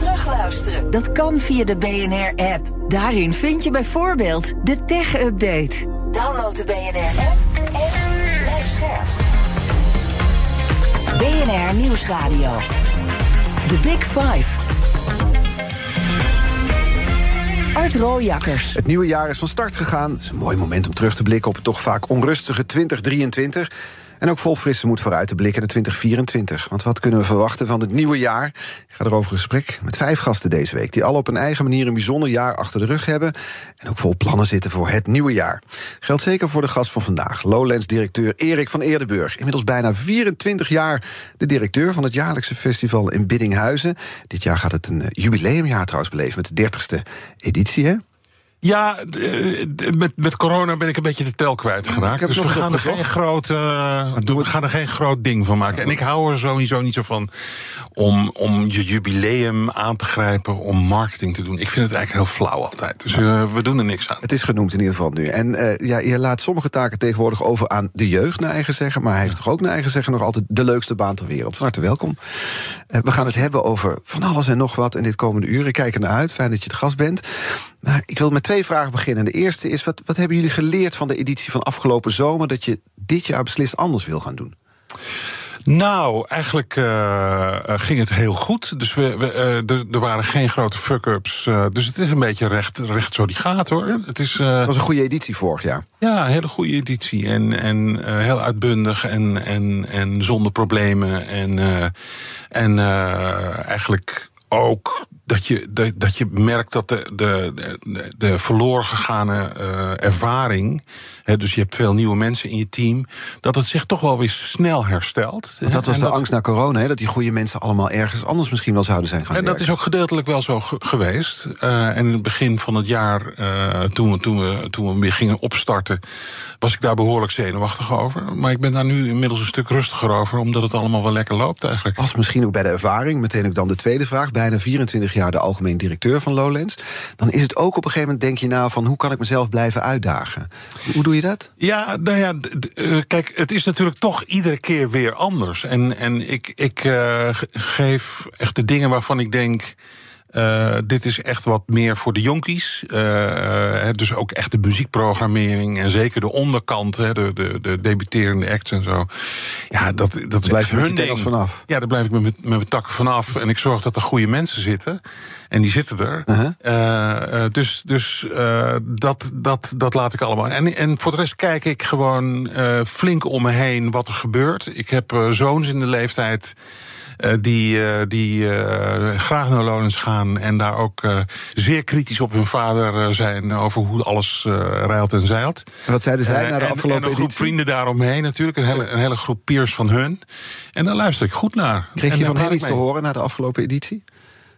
terugluisteren. Dat kan via de BNR-app. Daarin vind je bijvoorbeeld de tech-update. Download de BNR-app en blijf scherp. BNR Nieuwsradio. The Big Five. Art Rooijakkers. Het nieuwe jaar is van start gegaan. Het is een mooi moment om terug te blikken op het toch vaak onrustige 2023. En ook vol frisse moed vooruit te blikken naar 2024. Want wat kunnen we verwachten van het nieuwe jaar? Ik ga erover in gesprek met vijf gasten deze week... die alle op een eigen manier een bijzonder jaar achter de rug hebben... en ook vol plannen zitten voor het nieuwe jaar. Geldt zeker voor de gast van vandaag. Lowlands-directeur Erik van Eerdenburg. Inmiddels bijna 24 jaar de directeur van het jaarlijkse festival in Biddinghuizen. Dit jaar gaat het een jubileumjaar trouwens beleven... met de 30ste editie, hè? Ja, met, met corona ben ik een beetje de tel kwijtgeraakt. Dus we gaan, er geen groot, uh, we gaan er geen groot ding van maken. En ik hou er sowieso niet zo van om, om je jubileum aan te grijpen om marketing te doen. Ik vind het eigenlijk heel flauw altijd. Dus uh, we doen er niks aan. Het is genoemd in ieder geval nu. En uh, ja, je laat sommige taken tegenwoordig over aan de jeugd, naar eigen zeggen. Maar hij heeft toch ook naar eigen zeggen nog altijd de leukste baan ter wereld. Van harte welkom. we gaan het hebben over van alles en nog wat in dit komende uur. Ik kijk ernaar uit. Fijn dat je het gast bent. Maar ik wil met twee vragen beginnen. De eerste is, wat, wat hebben jullie geleerd van de editie van afgelopen zomer... dat je dit jaar beslist anders wil gaan doen? Nou, eigenlijk uh, ging het heel goed. Dus we, we uh, er waren geen grote fuck-ups. Uh, dus het is een beetje recht, recht zo die gaat, hoor. Ja. Het, is, het was een goede editie vorig jaar. Ja, een hele goede editie. En, en heel uitbundig en, en, en zonder problemen. En, en eigenlijk ook dat je, dat, dat je merkt dat de, de, de, de verloren gegane uh, ervaring. Hè, dus je hebt veel nieuwe mensen in je team. Dat het zich toch wel weer snel herstelt. Want dat was en de dat, angst na corona, hè, dat die goede mensen allemaal ergens anders misschien wel zouden zijn gaan. En werken. dat is ook gedeeltelijk wel zo geweest. Uh, en in het begin van het jaar, uh, toen, we, toen, we, toen we weer gingen opstarten, was ik daar behoorlijk zenuwachtig over. Maar ik ben daar nu inmiddels een stuk rustiger over, omdat het allemaal wel lekker loopt eigenlijk. Als misschien ook bij de ervaring, meteen ook dan de tweede vraag. Bijna 24 jaar de algemeen directeur van Lowlands. Dan is het ook op een gegeven moment denk je na van hoe kan ik mezelf blijven uitdagen? Hoe doe je dat? Ja, nou ja, kijk, het is natuurlijk toch iedere keer weer anders. En, en ik, ik uh, geef echt de dingen waarvan ik denk. Uh, dit is echt wat meer voor de jonkies. Uh, dus ook echt de muziekprogrammering en zeker de onderkant, hè, de, de, de debuterende acts en zo. Ja, dat, dat blijf hun ding. vanaf. Ja, daar blijf ik met, met mijn takken vanaf. En ik zorg dat er goede mensen zitten. En die zitten er. Uh -huh. uh, dus dus dat, dat, dat laat ik allemaal. En, en voor de rest kijk ik gewoon flink om me heen wat er gebeurt. Ik heb zoons in de leeftijd. Uh, die, uh, die uh, graag naar Lowlands gaan en daar ook zeer kritisch op hun vader zijn over hoe alles rijlt en zeilt. En wat zeiden zij na de afgelopen en, en een groep editie? vrienden daaromheen natuurlijk, een hele, een hele groep peers van hun. En daar luister ik goed naar. Kreeg en je van hen iets te horen na de afgelopen editie?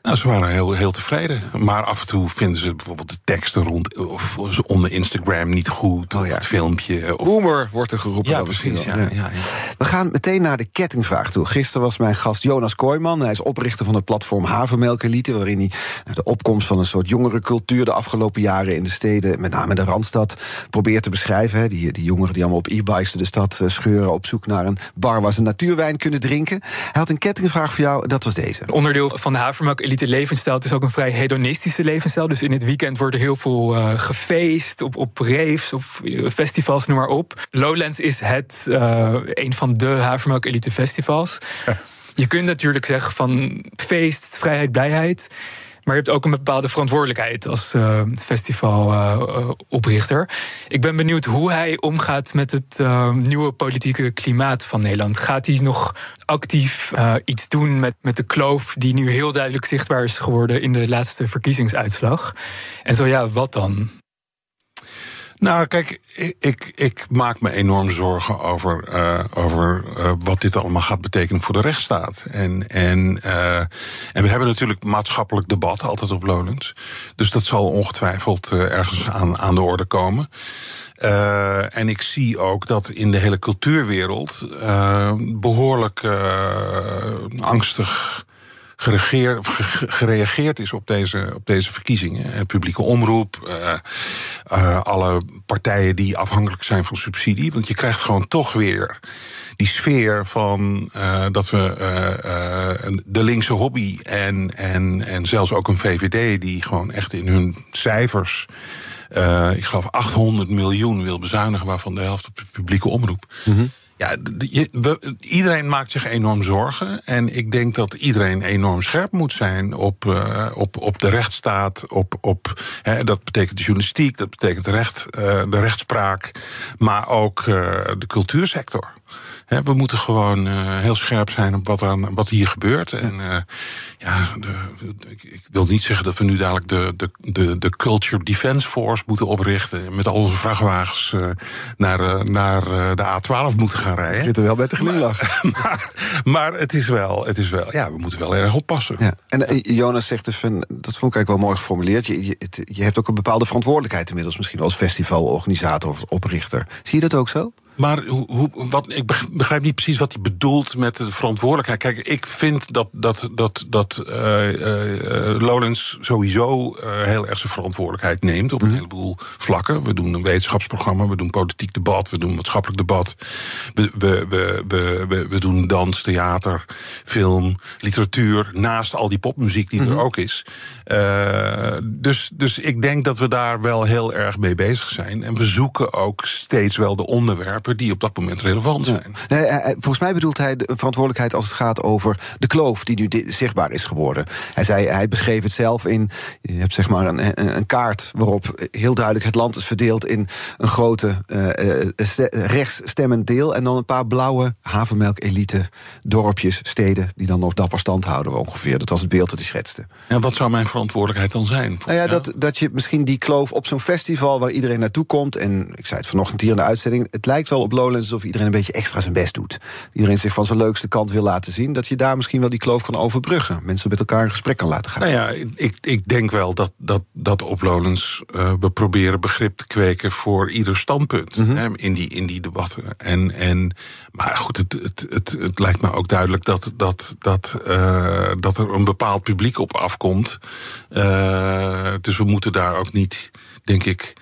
Nou, ze waren heel, heel tevreden. Maar af en toe vinden ze bijvoorbeeld de teksten rond of onder Instagram niet goed. Oh ja. Of het filmpje. Of... Boomer wordt er geroepen. Ja, precies. misschien Ja, ja. Ja, We gaan meteen naar de kettingvraag toe. Gisteren was mijn gast Jonas Kooijman. Hij is oprichter van het platform Havermelk Elite... waarin hij de opkomst van een soort jongerencultuur... de afgelopen jaren in de steden, met name de Randstad... probeert te beschrijven. Hè. Die, die jongeren die allemaal op e-bikes door de stad eh, scheuren... op zoek naar een bar waar ze natuurwijn kunnen drinken. Hij had een kettingvraag voor jou, dat was deze. Onderdeel van de Havermelk Elite levensstijl... Het is ook een vrij hedonistische levensstijl. Dus in het weekend wordt er heel veel uh, gefeest, op, op raves of uh, festivals, noem maar op. Lowlands is het, uh, een van de Havermelk Elite festivals. Je kunt natuurlijk zeggen van feest, vrijheid, blijheid. Maar je hebt ook een bepaalde verantwoordelijkheid als uh, festivaloprichter. Uh, ik ben benieuwd hoe hij omgaat met het nieuwe politieke klimaat van Nederland. Gaat hij nog actief iets doen met, met de kloof die nu heel duidelijk zichtbaar is geworden in de laatste verkiezingsuitslag? En zo ja, wat dan? Nou, kijk, ik, ik maak me enorm zorgen over, uh, over uh, wat dit allemaal gaat betekenen voor de rechtsstaat. En, en, uh, en we hebben natuurlijk maatschappelijk debat altijd op Lowlands. Dus dat zal ongetwijfeld ergens aan, aan de orde komen. En ik zie ook dat in de hele cultuurwereld behoorlijk angstig gereageerd is op deze, op deze verkiezingen. En publieke omroep, alle partijen die afhankelijk zijn van subsidie. Want je krijgt gewoon toch weer die sfeer van dat we de linkse hobby en, en, en zelfs ook een VVD die gewoon echt in hun cijfers ik geloof 800 miljoen wil bezuinigen, waarvan de helft op de publieke omroep. -hmm. Ja, iedereen maakt zich enorm zorgen. En ik denk dat iedereen enorm scherp moet zijn op, uh, op, op de rechtsstaat. Op, op, hè, dat betekent de journalistiek, dat betekent recht, uh, de rechtspraak. Maar ook de cultuursector we moeten gewoon uh, heel scherp zijn op wat, aan, wat hier gebeurt. En uh, ja, de, ik, ik, wil niet zeggen dat we nu dadelijk de, de, de, de Culture Defense Force moeten oprichten. Met al onze vrachtwagens uh, naar, naar de A12 moeten gaan rijden. Je zit er wel bij te glimlach. Maar, maar, maar, het, is wel, het is wel, ja, we moeten wel erg oppassen. Ja. En Jonas zegt dus, van, dat vond ik eigenlijk wel mooi geformuleerd. Je, je, je hebt ook een bepaalde verantwoordelijkheid inmiddels, misschien als festivalorganisator of oprichter. Zie je dat ook zo? Maar hoe, wat, ik begrijp niet precies wat hij bedoelt met de verantwoordelijkheid. Kijk, ik vind dat, dat, dat, dat uh, uh, Lowlands sowieso uh, heel erg zijn verantwoordelijkheid neemt op een mhm. heleboel vlakken. We doen een wetenschapsprogramma, we doen politiek debat, we doen maatschappelijk debat. We, we, we, we, we doen dans, theater, film, literatuur, naast al die popmuziek die er mhm. ook is. dus, dus ik denk dat we daar wel heel erg mee bezig zijn. En we zoeken ook steeds wel de onderwerpen die op dat moment relevant zijn. Nee, volgens mij bedoelt hij de verantwoordelijkheid als het gaat over de kloof die nu zichtbaar is geworden. Hij, zei, hij beschreef het zelf in. Je hebt zeg maar een, een kaart waarop heel duidelijk het land is verdeeld in een grote uh, rechtsstemmend deel. En dan een paar blauwe havermelk-elite dorpjes, steden die dan nog dapper stand houden ongeveer. Dat was het beeld dat hij schetste. En wat zou mijn verantwoordelijkheid dan zijn? Nou ja, dat, dat je misschien die kloof op zo'n festival waar iedereen naartoe komt. En ik zei het vanochtend hier in de uitzending. Het lijkt wel op Lowlands alsof iedereen een beetje extra zijn best doet. Iedereen zich van zijn leukste kant wil laten zien. Dat je daar misschien wel die kloof kan overbruggen. Mensen met elkaar in gesprek kan laten gaan. Nou ja, ik, ik denk wel dat, dat, dat op Lowlands uh, we proberen begrip te kweken voor ieder standpunt mm -hmm. hè, in, die, in die debatten. En, en, maar goed, het, het, het, het lijkt me ook duidelijk dat, dat, dat, uh, dat er een bepaald publiek op afkomt. Uh, dus we moeten daar ook niet, denk ik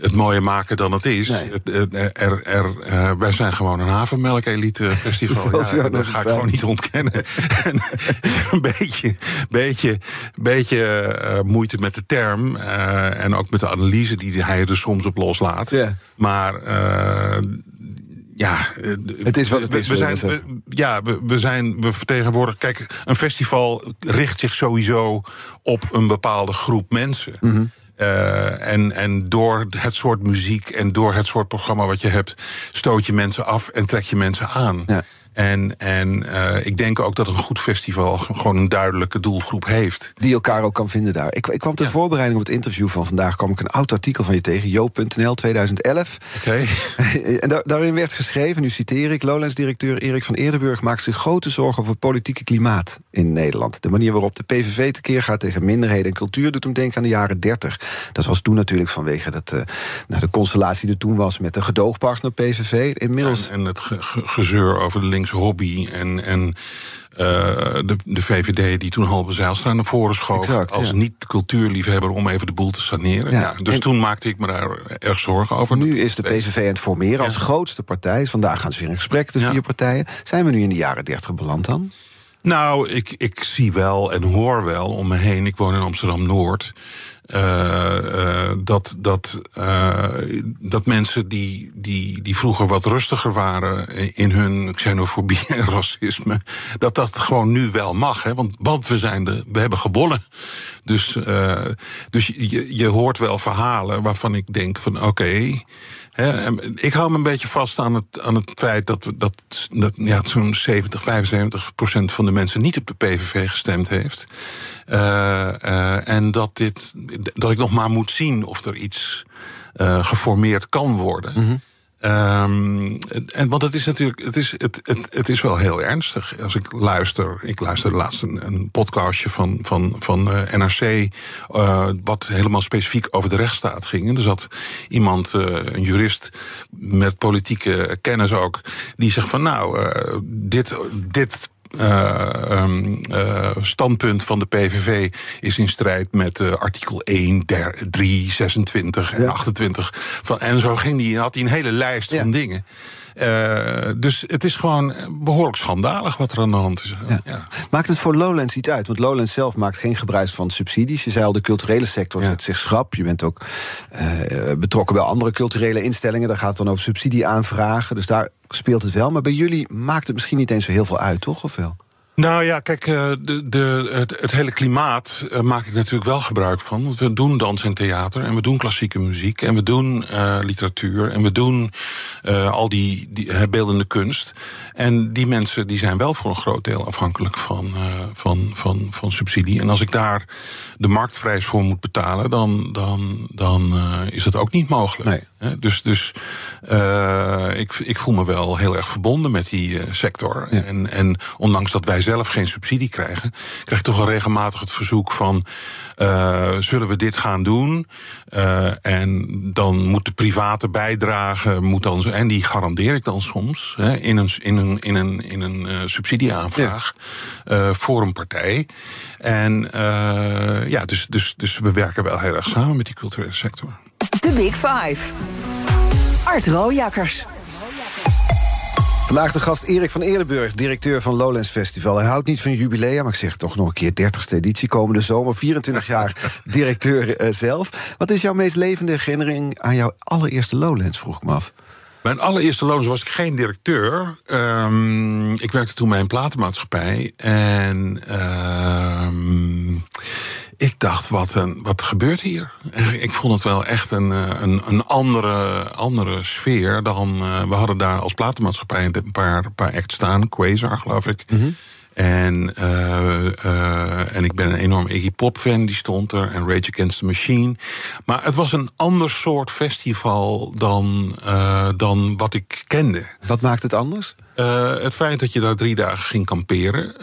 het mooier maken dan het is. Het, er, er, uh, wij zijn gewoon een havenmelk-elite festival. ja, dat ga ik gewoon niet ontkennen. en, een beetje, beetje, beetje uh, moeite met de term. Uh, en ook met de analyse die hij er soms op loslaat. Maar ja, het is wat het is. We, zijn, we, ja, we, we, zijn, we vertegenwoordigen. Kijk, een festival richt zich sowieso op een bepaalde groep mensen. Mm -hmm. Uh, en, en door het soort muziek en door het soort programma wat je hebt, stoot je mensen af en trek je mensen aan. Ja. En, en uh, ik denk ook dat een goed festival gewoon een duidelijke doelgroep heeft. Die elkaar ook kan vinden daar. Ik, ik kwam ter ja. voorbereiding op het interview van vandaag... kwam ik een oud artikel van je tegen, joop.nl 2011. Oké. Okay. en daar, daarin werd geschreven, nu citeer ik... Lowlands-directeur Erik van Eerdenburg maakt zich grote zorgen... over het politieke klimaat in Nederland. De manier waarop de PVV tekeer gaat tegen minderheden en cultuur... doet hem denken aan de jaren 30. Dat was toen natuurlijk vanwege dat, uh, nou, de constellatie die er toen was... met de gedoogpartner PVV. Inmiddels... En, en het ge gezeur over de links hobby en, en uh, de, de VVD die toen Halbe Zijlstra naar voren schoof... Exact, als ja. niet-cultuurliefhebber om even de boel te saneren. Ja, ja dus en, toen maakte ik me daar erg zorgen over. Nu is de PVV aan het formeren als grootste partij. Vandaag gaan ze weer in gesprek, de vier partijen. Zijn we nu in de jaren dertig beland dan? Nou, ik, ik zie wel en hoor wel om me heen. Ik woon in Amsterdam-Noord. Uh, uh, dat, dat, uh, dat mensen die, die, die vroeger wat rustiger waren in hun xenofobie en racisme, dat dat gewoon nu wel mag. Hè? Want, want we, zijn de, we hebben gewonnen. Dus, dus je, je hoort wel verhalen waarvan ik denk van oké. Ik hou me een beetje vast aan het, aan het feit dat, dat, dat ja, zo'n 70, 75 procent van de mensen niet op de PVV gestemd heeft. en dat, dit, dat ik nog maar moet zien of er iets geformeerd kan worden. Mm Um, en, want het is natuurlijk, het is, het, het, het is wel heel ernstig. Als ik luister, ik luisterde laatst een, een podcastje van, van, van uh, eh, NRC, eh, wat helemaal specifiek over de rechtsstaat ging. En er zat iemand, uh, een jurist met politieke kennis ook, die zegt van nou, dit, dit um, standpunt van de PVV is in strijd met uh, artikel 1, 3, 26 en ja. 28. Van, en zo ging die, had hij een hele lijst ja. van dingen. Uh, dus het is gewoon behoorlijk schandalig wat er aan de hand is. Ja. Ja. Maakt het voor Lowlands niet uit? Want Lowlands zelf maakt geen gebruik van subsidies. Je zei al, de culturele sector zet zich schrap. Je bent ook uh, betrokken bij andere culturele instellingen. Daar gaat het dan over subsidieaanvragen. Dus daar speelt het wel. Maar bij jullie maakt het misschien niet eens zo heel veel uit, toch? Of wel? Nou ja, kijk, eh, de, de, het, het hele klimaat uh, maak ik natuurlijk wel gebruik van. Want we doen dans en theater en we doen klassieke muziek en we doen uh, literatuur en we doen al die, die beeldende kunst. En die mensen die zijn wel voor een groot deel afhankelijk van, van, van, van subsidie. En als ik daar de marktprijs voor moet betalen, dan, dan, dan is dat ook niet mogelijk. Nee. Dus, dus ik, ik voel me wel heel erg verbonden met die sector. Ja. En, en ondanks dat wij zelf geen subsidie krijgen, krijg ik toch wel regelmatig het verzoek van: uh, zullen we dit gaan doen? Uh, en dan moet de private bijdrage, moet dan, en die garandeer ik dan soms hè, in een, in een, in een, in een uh, subsidieaanvraag ja. voor een partij. En ja, dus, dus, dus we werken wel heel erg samen met die culturele sector. De Big Five. Art Rooijakkers. Vandaag de gast Erik van Eerdenburg, directeur van Lowlands Festival. Hij houdt niet van jubileum, maar ik zeg toch nog een keer 30ste editie komende zomer. 24 jaar directeur uh, zelf. Wat is jouw meest levende herinnering aan jouw allereerste Lowlands, vroeg ik me af. Mijn allereerste Lowlands was ik geen directeur. Um, ik werkte toen bij een platenmaatschappij. En... Uh, ik dacht, wat, een, wat gebeurt hier? Ik vond het wel echt een, eh, een, een andere, andere sfeer dan. Uh, we hadden daar als platenmaatschappij een paar, paar acts staan. Quasar, geloof ik. -hmm. En, uh, uh, en ik ben een enorm Iggy Pop fan, die stond er. En Rage Against the Machine. Maar het was een ander soort festival dan, uh, dan wat ik kende. Wat maakt het anders? Het feit dat je daar drie dagen ging kamperen.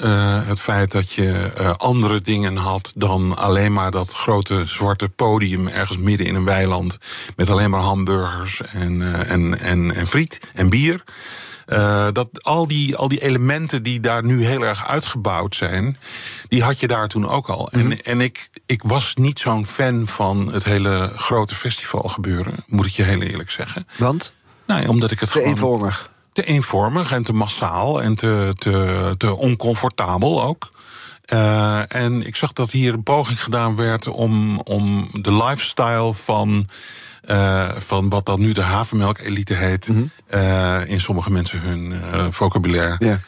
Het feit dat je andere dingen had dan alleen maar dat grote zwarte podium ergens midden in een weiland. Met alleen maar hamburgers en, en, en, en friet en bier. Uh, dat al die, al die elementen die daar nu heel erg uitgebouwd zijn, die had je daar toen ook al. En, mhm. en ik, ik was niet zo'n fan van het hele grote festival gebeuren, moet ik je heel eerlijk zeggen. Want? Nou, omdat ik het te gewoon. eenvormig. Te eenvormig en te massaal en te, te, te oncomfortabel ook. Uh, en ik zag dat hier een poging gedaan werd om, om de lifestyle van uh, van wat dan nu de havermelk-elite heet. Mm -hmm. uh, in sommige mensen hun uh, vocabulaire. Yeah.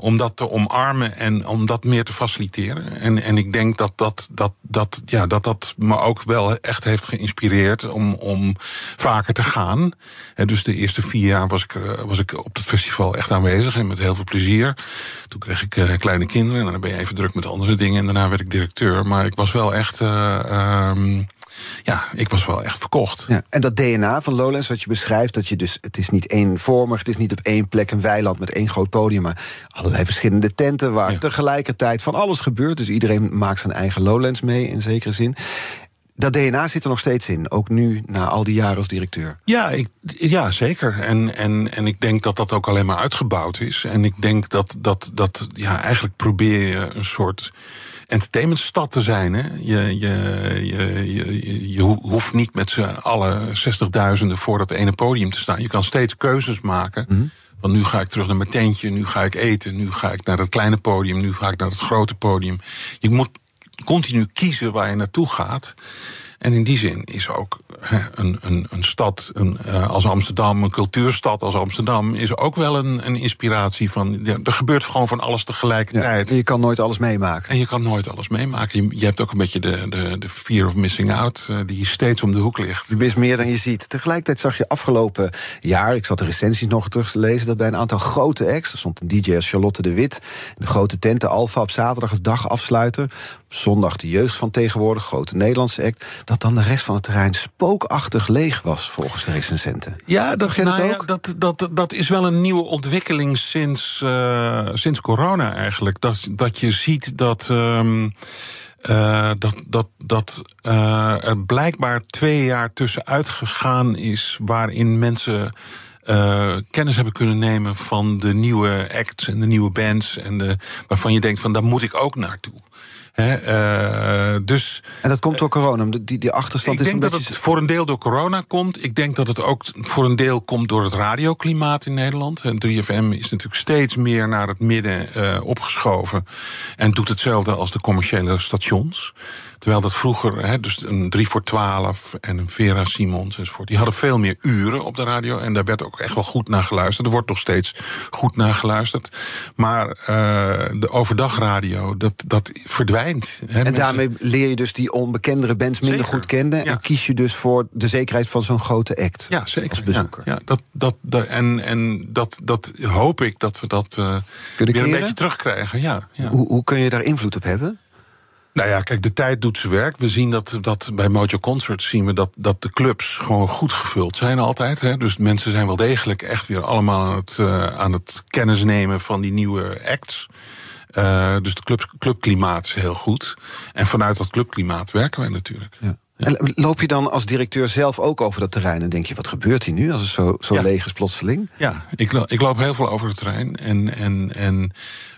om dat te omarmen en om dat meer te faciliteren. En, en ik denk dat dat, dat, dat, ja, dat dat me ook wel echt heeft geïnspireerd om, om vaker te gaan. En dus de eerste vier jaar was ik, was ik op het festival echt aanwezig en met heel veel plezier. Toen kreeg ik kleine kinderen en dan ben je even druk met andere dingen. En daarna werd ik directeur. Maar ik was wel echt. Um, ja, ik was wel echt verkocht. Ja, en dat DNA van Lowlands, wat je beschrijft, dat je dus, het is niet eenvormig, het is niet op één plek een weiland met één groot podium, maar allerlei verschillende tenten waar tegelijkertijd van alles gebeurt. Dus iedereen maakt zijn eigen Lowlands mee in zekere zin. Dat DNA zit er nog steeds in, ook nu na al die jaren als directeur. Ja, ik, ja zeker. En, en, en ik denk dat dat ook alleen maar uitgebouwd is. En ik denk dat, dat, dat ja, eigenlijk probeer je een soort entertainmentstad te zijn. Hè? Je, je, je, je, je hoeft niet met z'n allen zestigduizenden voor dat ene podium te staan. Je kan steeds keuzes maken. Mm -hmm. Want nu ga ik terug naar mijn tentje, nu ga ik eten, nu ga ik naar dat kleine podium, nu ga ik naar het grote podium. Je moet continu kiezen waar je naartoe gaat. En in die zin is ook een, een, een stad een, uh, als Amsterdam, een cultuurstad als Amsterdam, is ook wel een, een inspiratie van. Ja, er gebeurt gewoon van alles tegelijkertijd. Ja, je kan nooit alles meemaken. En je kan nooit alles meemaken. Je, je hebt ook een beetje de, de, de fear of missing out, uh, die steeds om de hoek ligt. Je wist meer dan je ziet. Tegelijkertijd zag je afgelopen jaar, ik zat de recensies nog terug te lezen, dat bij een aantal grote acts, er stond een DJ als Charlotte de Wit, de grote tenten Alfa op zaterdag als dagafsluiter, zondag de jeugd van tegenwoordig, grote Nederlandse act, dat dan de rest van het terrein spookachtig leeg was, volgens de recensenten. Ja, dat, nou ja, dat, dat, dat is wel een nieuwe ontwikkeling sinds, uh, sinds corona eigenlijk. Dat, dat je ziet dat. Um, uh, dat, dat, dat uh, er blijkbaar twee jaar tussenuit gegaan is waarin mensen uh, kennis hebben kunnen nemen van de nieuwe acts en de nieuwe bands. En de, waarvan je denkt van daar moet ik ook naartoe. Uh, dus, en dat komt door corona, die, die achterstand ik is denk dat het voor een deel door corona komt. Ik denk dat het ook voor een deel komt door het radioklimaat in Nederland. En 3FM is natuurlijk steeds meer naar het midden uh, opgeschoven. En doet hetzelfde als de commerciële stations. Terwijl dat vroeger, hè, dus een 3 voor 12 en een Vera Simons enzovoort, die hadden veel meer uren op de radio. En daar werd ook echt wel goed naar geluisterd. Er wordt nog steeds goed naar geluisterd. Maar uh, de overdagradio, dat, dat verdwijnt. Hè, en mensen... daarmee leer je dus die onbekendere bands minder zeker. goed kennen. Ja. En kies je dus voor de zekerheid van zo'n grote act. Ja, zeker. Als bezoeker. Ja, ja dat, dat, dat, en en dat, dat hoop ik dat we dat uh, weer een beetje terugkrijgen. Ja, ja. Hoe, hoe kun je daar invloed op hebben? Nou ja, kijk, de tijd doet zijn werk. We zien dat, dat bij Mojo Concerts zien we dat, dat de clubs gewoon goed gevuld zijn altijd. Hè. Dus mensen zijn wel degelijk echt weer allemaal aan het, uh, aan het kennis nemen van die nieuwe acts. Uh, dus het club, clubklimaat is heel goed. En vanuit dat clubklimaat werken wij natuurlijk. Ja. Ja. En loop je dan als directeur zelf ook over dat terrein en denk je, wat gebeurt hier nu als het zo, zo ja. leeg is plotseling? Ja, ik, ik loop heel veel over het terrein. En, en, en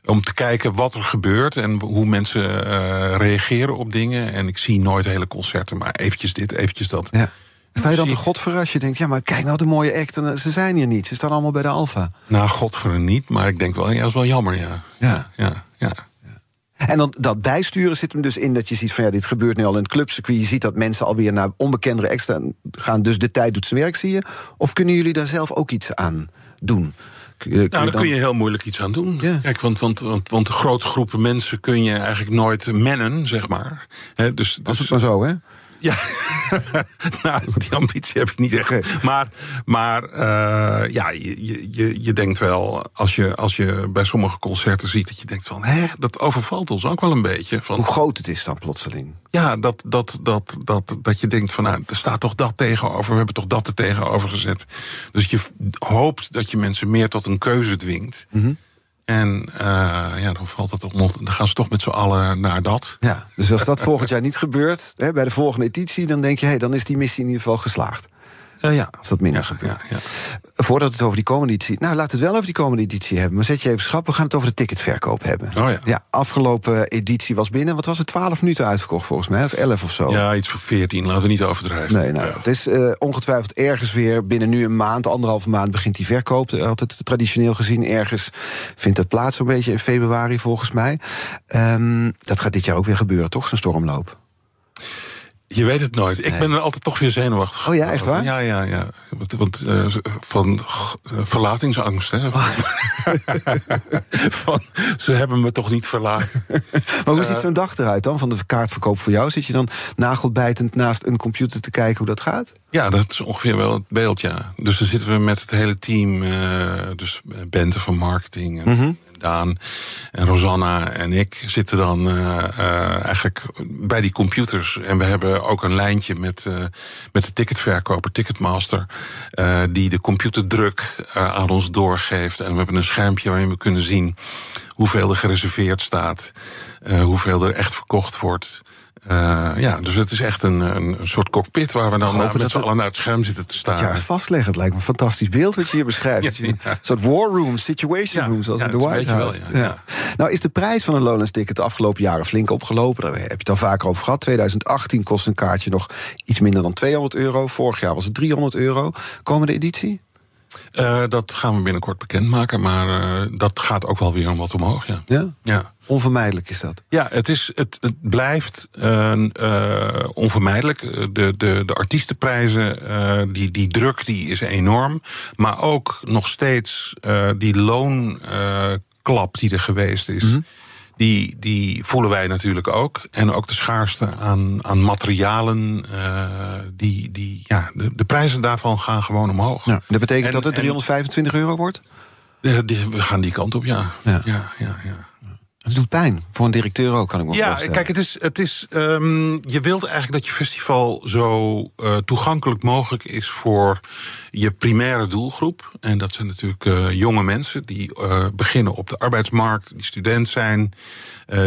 om te kijken wat er gebeurt en hoe mensen uh, reageren op dingen. En ik zie nooit hele concerten, maar eventjes dit, eventjes dat. Ja. Sta je dan te godver als je denkt, ja, maar kijk nou de mooie act, en ze zijn hier niet. Ze staan allemaal bij de Alfa. Nou, godver niet, maar ik denk wel, ja, dat is wel jammer, ja. Ja, ja, ja. En dan dat bijsturen zit hem dus in dat je ziet van ja, dit gebeurt nu al in het clubcircuit. Je ziet dat mensen alweer naar onbekendere extra gaan. Dus de tijd doet zijn werk, zie je. Of kunnen jullie daar zelf ook iets aan doen? Kun je, nou, daar dan... kun je heel moeilijk iets aan doen. Ja. Kijk, want, want, want, want grote groepen mensen kun je eigenlijk nooit mennen, zeg maar. He, dus, dus, Als het maar zo, hè? Ja, nou, die ambitie heb ik niet echt. Maar, maar uh, ja, je, je, je denkt wel, als je, als je bij sommige concerten ziet dat je denkt van, hè, dat overvalt ons ook wel een beetje. Van, Hoe groot het is dan plotseling? Ja, dat, dat, dat, dat, dat je denkt van, nou, er staat toch dat tegenover, we hebben toch dat er tegenover gezet. Dus je hoopt dat je mensen meer tot een keuze dwingt. Mm -hmm. En uh, ja, dan valt het op, dan gaan ze toch met z'n allen naar dat. Ja, dus als dat volgend jaar niet gebeurt, hè, bij de volgende editie, dan denk je, hé, hey, dan is die missie in ieder geval geslaagd. Uh, ja. Als dat minder ja, gebeurt. Ja, ja. Voordat we het over die komende editie. Nou, laten we het wel over die komende editie hebben. Maar zet je even schrap, we gaan het over de ticketverkoop hebben. Oh ja. ja. Afgelopen editie was binnen, wat was het, 12 minuten uitverkocht volgens mij, of 11 of zo. Ja, iets voor 14, laten we niet overdrijven. Nee, nou, het is uh, ongetwijfeld ergens weer binnen nu een maand, anderhalve maand begint die verkoop. Altijd traditioneel gezien, ergens vindt het plaats, zo'n beetje in februari volgens mij. Um, dat gaat dit jaar ook weer gebeuren, toch, zo'n stormloop? Je weet het nooit. Ik nee. ben er altijd toch weer zenuwachtig. Oh ja, echt waar? Ja, ja, ja. Want, want uh, van uh, verlatingsangst, hè. Van, van, ze hebben me toch niet verlaten. maar hoe ziet zo'n dag eruit dan, van de kaartverkoop voor jou? Zit je dan nagelbijtend naast een computer te kijken hoe dat gaat? Ja, dat is ongeveer wel het beeld, ja. Dus dan zitten we met het hele team, dus Bente van marketing... Mm -hmm. Daan en Rosanna en ik zitten dan uh, uh, eigenlijk bij die computers. En we hebben ook een lijntje met, uh, met de ticketverkoper, Ticketmaster, die de computerdruk aan ons doorgeeft. En we hebben een schermpje waarin we kunnen zien hoeveel er gereserveerd staat, hoeveel er echt verkocht wordt. Uh, ja, dus het is echt een, een soort cockpit waar we dan uh, met z'n allen naar het scherm zitten te staan. Ja, vastleggen. Het lijkt me een fantastisch beeld wat je hier beschrijft. ja, ja. Een soort war room, situation room, zoals in de White House. Wel, ja. Nou is de prijs van een Lowlands ticket de afgelopen jaren flink opgelopen. Daar heb je het al vaker over gehad. 2018 kost een kaartje nog iets minder dan 200 euro. Vorig jaar was het 300 euro. Komende editie? Uh, dat gaan we binnenkort bekendmaken, maar uh, dat gaat ook wel weer om wat omhoog. Ja. ja? ja. Onvermijdelijk is dat. Ja, het, is, het, het blijft uh, onvermijdelijk. De, de, de artiestenprijzen, die, die druk die is enorm. Maar ook nog steeds die loonklap die er geweest is. Mm -hmm die, die voelen wij natuurlijk ook. En ook de schaarste aan, aan materialen. Uh, die, die, ja, de, de, prijzen daarvan gaan gewoon omhoog. Ja, dat betekent dat het 325 euro wordt? we gaan die kant op, ja. ja. ja, ja, ja. Het doet pijn. Voor een directeur ook, kan ik me ja, voorstellen. Ja, kijk, het is, het is, um, je wilt eigenlijk dat je festival zo uh, toegankelijk mogelijk is voor je primaire doelgroep. En dat zijn natuurlijk uh, jonge mensen die uh, beginnen op de arbeidsmarkt, die student zijn.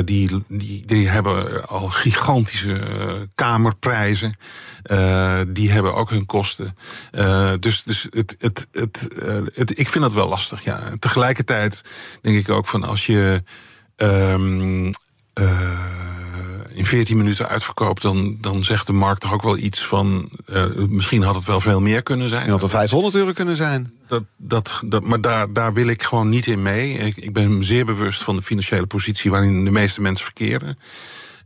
die, die, die hebben al gigantische kamerprijzen. die hebben ook hun kosten. dus dus het, het, het, het, ik vind dat wel lastig, ja. Tegelijkertijd denk ik ook van als je um, uh, in 14 minuten uitverkoopt, dan, dan zegt de markt toch ook wel iets van. Uh, misschien had het wel veel meer kunnen zijn. had er 500 euro kunnen zijn. Dat, dat, dat, maar daar, daar wil ik gewoon niet in mee. Ik, ik ben zeer bewust van de financiële positie waarin de meeste mensen verkeren.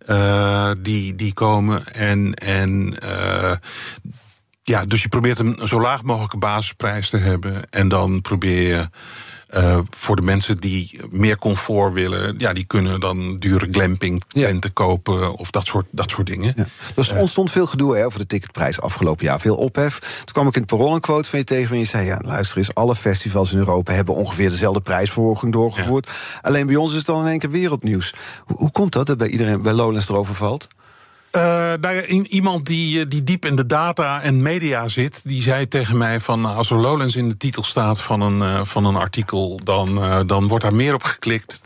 Uh, die, die komen en. en ja, dus je probeert een zo laag mogelijke basisprijs te hebben. En dan probeer je uh, voor de mensen die meer comfort willen, ja, die kunnen dan dure glamping tenten kopen of dat soort, dat soort dingen. Ja. Dus er ontstond veel gedoe hè, over de ticketprijs afgelopen jaar, veel ophef. Toen kwam ik in het Parool een quote van je tegen en je zei: ja, luister eens, alle festivals in Europa hebben ongeveer dezelfde prijsverhoging doorgevoerd. Alleen bij ons is het dan in één keer wereldnieuws. Hoe, hoe komt dat dat bij iedereen bij Lowlands erover valt? Uh, nou iemand die, eh, die diep in de data en media zit, die zei tegen mij van nou, als er Lowlands in de titel staat van een, uh, van een artikel, dan, dan wordt daar meer op geklikt,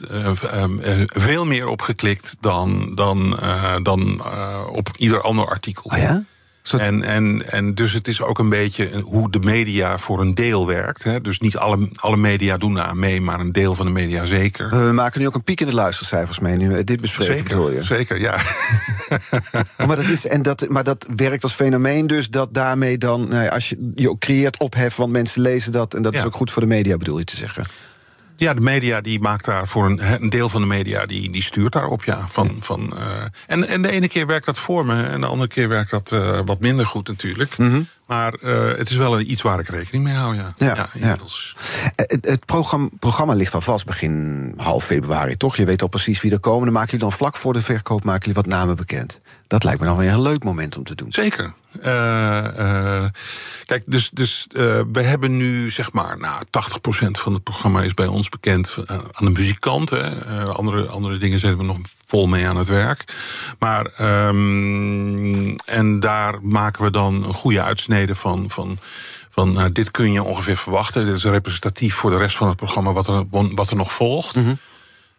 veel meer op geklikt dan, dan, dan op ieder ander artikel. Oh ja? En, en, en dus het is ook een beetje hoe de media voor een deel werkt. Hè. Dus niet alle, alle media doen daar mee, maar een deel van de media zeker. We maken nu ook een piek in de luistercijfers mee, nu dit bespreken. Zeker, je. zeker ja. maar, dat is, en dat, maar dat werkt als fenomeen dus dat daarmee dan... Nou ja, als je, je creëert ophef, want mensen lezen dat... en dat is ook goed voor de media, bedoel je te zeggen? Ja, de media die maakt daar voor een, een deel van de media die, die stuurt daarop, ja. Van, van, uh, en, en de ene keer werkt dat voor me en de andere keer werkt dat uh, wat minder goed natuurlijk. Mm -hmm. Maar uh, het is wel iets waar ik rekening mee hou, ja. Ja, ja inmiddels. Ja. Het, het programma, programma, ligt al vast begin half februari, toch? Je weet al precies wie er komen. Dan maken jullie dan vlak voor de verkoop maken jullie wat namen bekend. Dat lijkt me dan weer een leuk moment om te doen. Zeker. Uh, uh, kijk, dus, dus we hebben nu zeg maar, nou, 80% van het programma is bij ons bekend aan de muzikanten. andere, andere dingen zijn we nog vol mee aan het werk. Maar, um, en daar maken we dan een goede uitsnede van. van van uh, dit kun je ongeveer verwachten. Dit is representatief voor de rest van het programma wat er, wat er nog volgt. Mm -hmm.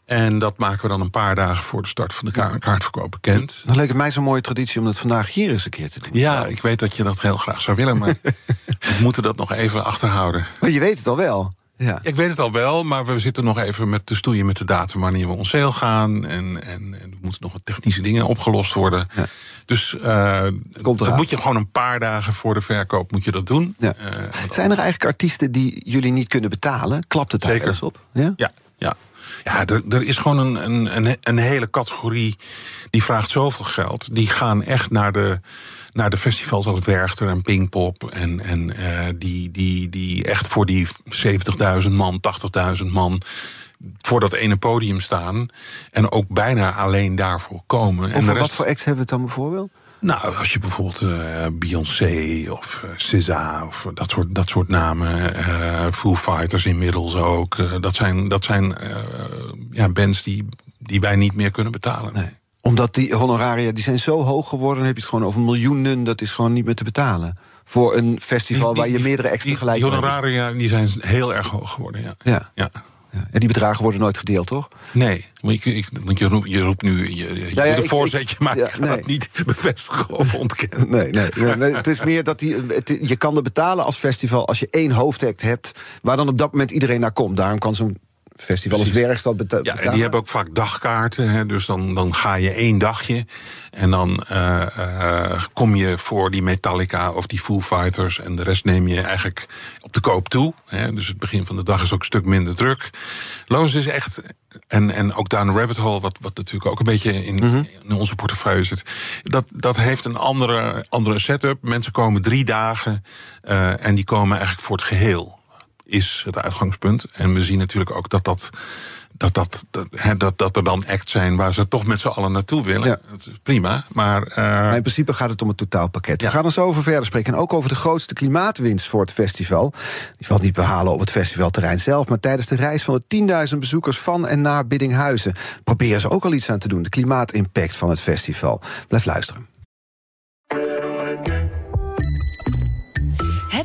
En dat maken we dan een paar dagen voor de start van de ka kaartverkoop bekend. Dan leek het mij zo'n mooie traditie om dat vandaag hier eens een keer te doen. Ja, ik weet dat je dat heel graag zou willen, maar we moeten dat nog even achterhouden. Maar je weet het al wel. Ja. Ik weet het al wel, maar we zitten nog even met te stoeien met de datum wanneer we ons sale gaan. En, en, en er moeten nog wat technische dingen opgelost worden. Ja. Dus uh, dat moet je gewoon een paar dagen voor de verkoop moet je dat doen. Ja. Uh, Zijn er eigenlijk artiesten die jullie niet kunnen betalen? Klapt het daar Zeker. eens op? Ja, ja. ja. Ja, er, er is gewoon een, een, een hele categorie die vraagt zoveel geld. Die gaan echt naar de, naar de festivals als Werchter en Pinkpop. En, en uh, die, die, die echt voor die 70.000 man, 80.000 man voor dat ene podium staan. En ook bijna alleen daarvoor komen. Of en rest... wat voor acts hebben we het dan bijvoorbeeld? Nou, als je bijvoorbeeld uh, Beyoncé of uh, SZA of dat soort, dat soort namen, uh, Foo Fighters inmiddels ook. dat zijn, dat zijn ja, bands die, die wij niet meer kunnen betalen. Nee. Omdat die honoraria die zijn zo hoog geworden, dan heb je het gewoon over miljoenen. Dat is gewoon niet meer te betalen. Voor een festival die, die, waar je meerdere acts tegelijk Die honoraria die zijn heel erg hoog geworden, ja. ja. ja. Ja. En die bedragen worden nooit gedeeld, toch? Nee, want je, want je, roept, je roept nu je, je nou ja, de voorzetje, maar ja, ik ga nee. dat niet bevestigen of ontkennen. Nee, nee, nee, het is meer dat die, het, je kan er betalen als festival als je één hoofdact hebt... waar dan op dat moment iedereen naar komt. Daarom kan zo'n festival is werk dat betaalt. Ja, en die hebben ook vaak dagkaarten. Hè, dus dan, dan ga je één dagje. En dan uh, uh, kom je voor die Metallica of die Foo Fighters. En de rest neem je eigenlijk op de koop toe. Hè, dus het begin van de dag is ook een stuk minder druk. Loos is echt. En, en ook Down Rabbit Hole, wat, wat natuurlijk ook een beetje in, mm -hmm. in onze portefeuille zit. Dat, dat heeft een andere, andere setup. Mensen komen drie dagen uh, en die komen eigenlijk voor het geheel is het uitgangspunt. En we zien natuurlijk ook dat dat. Dat, dat, dat, dat, dat er dan acts zijn waar ze toch met z'n allen naartoe willen. Ja. Dat is prima. Maar, uh... maar, in principe gaat het om het totaalpakket. Ja. We gaan er zo over verder spreken. En ook over de grootste klimaatwinst voor het festival. Die valt niet behalen op het festivalterrein zelf. Maar tijdens de reis van de 10.000 bezoekers van en naar Biddinghuizen. proberen ze ook al iets aan te doen. De klimaatimpact van het festival. Blijf luisteren.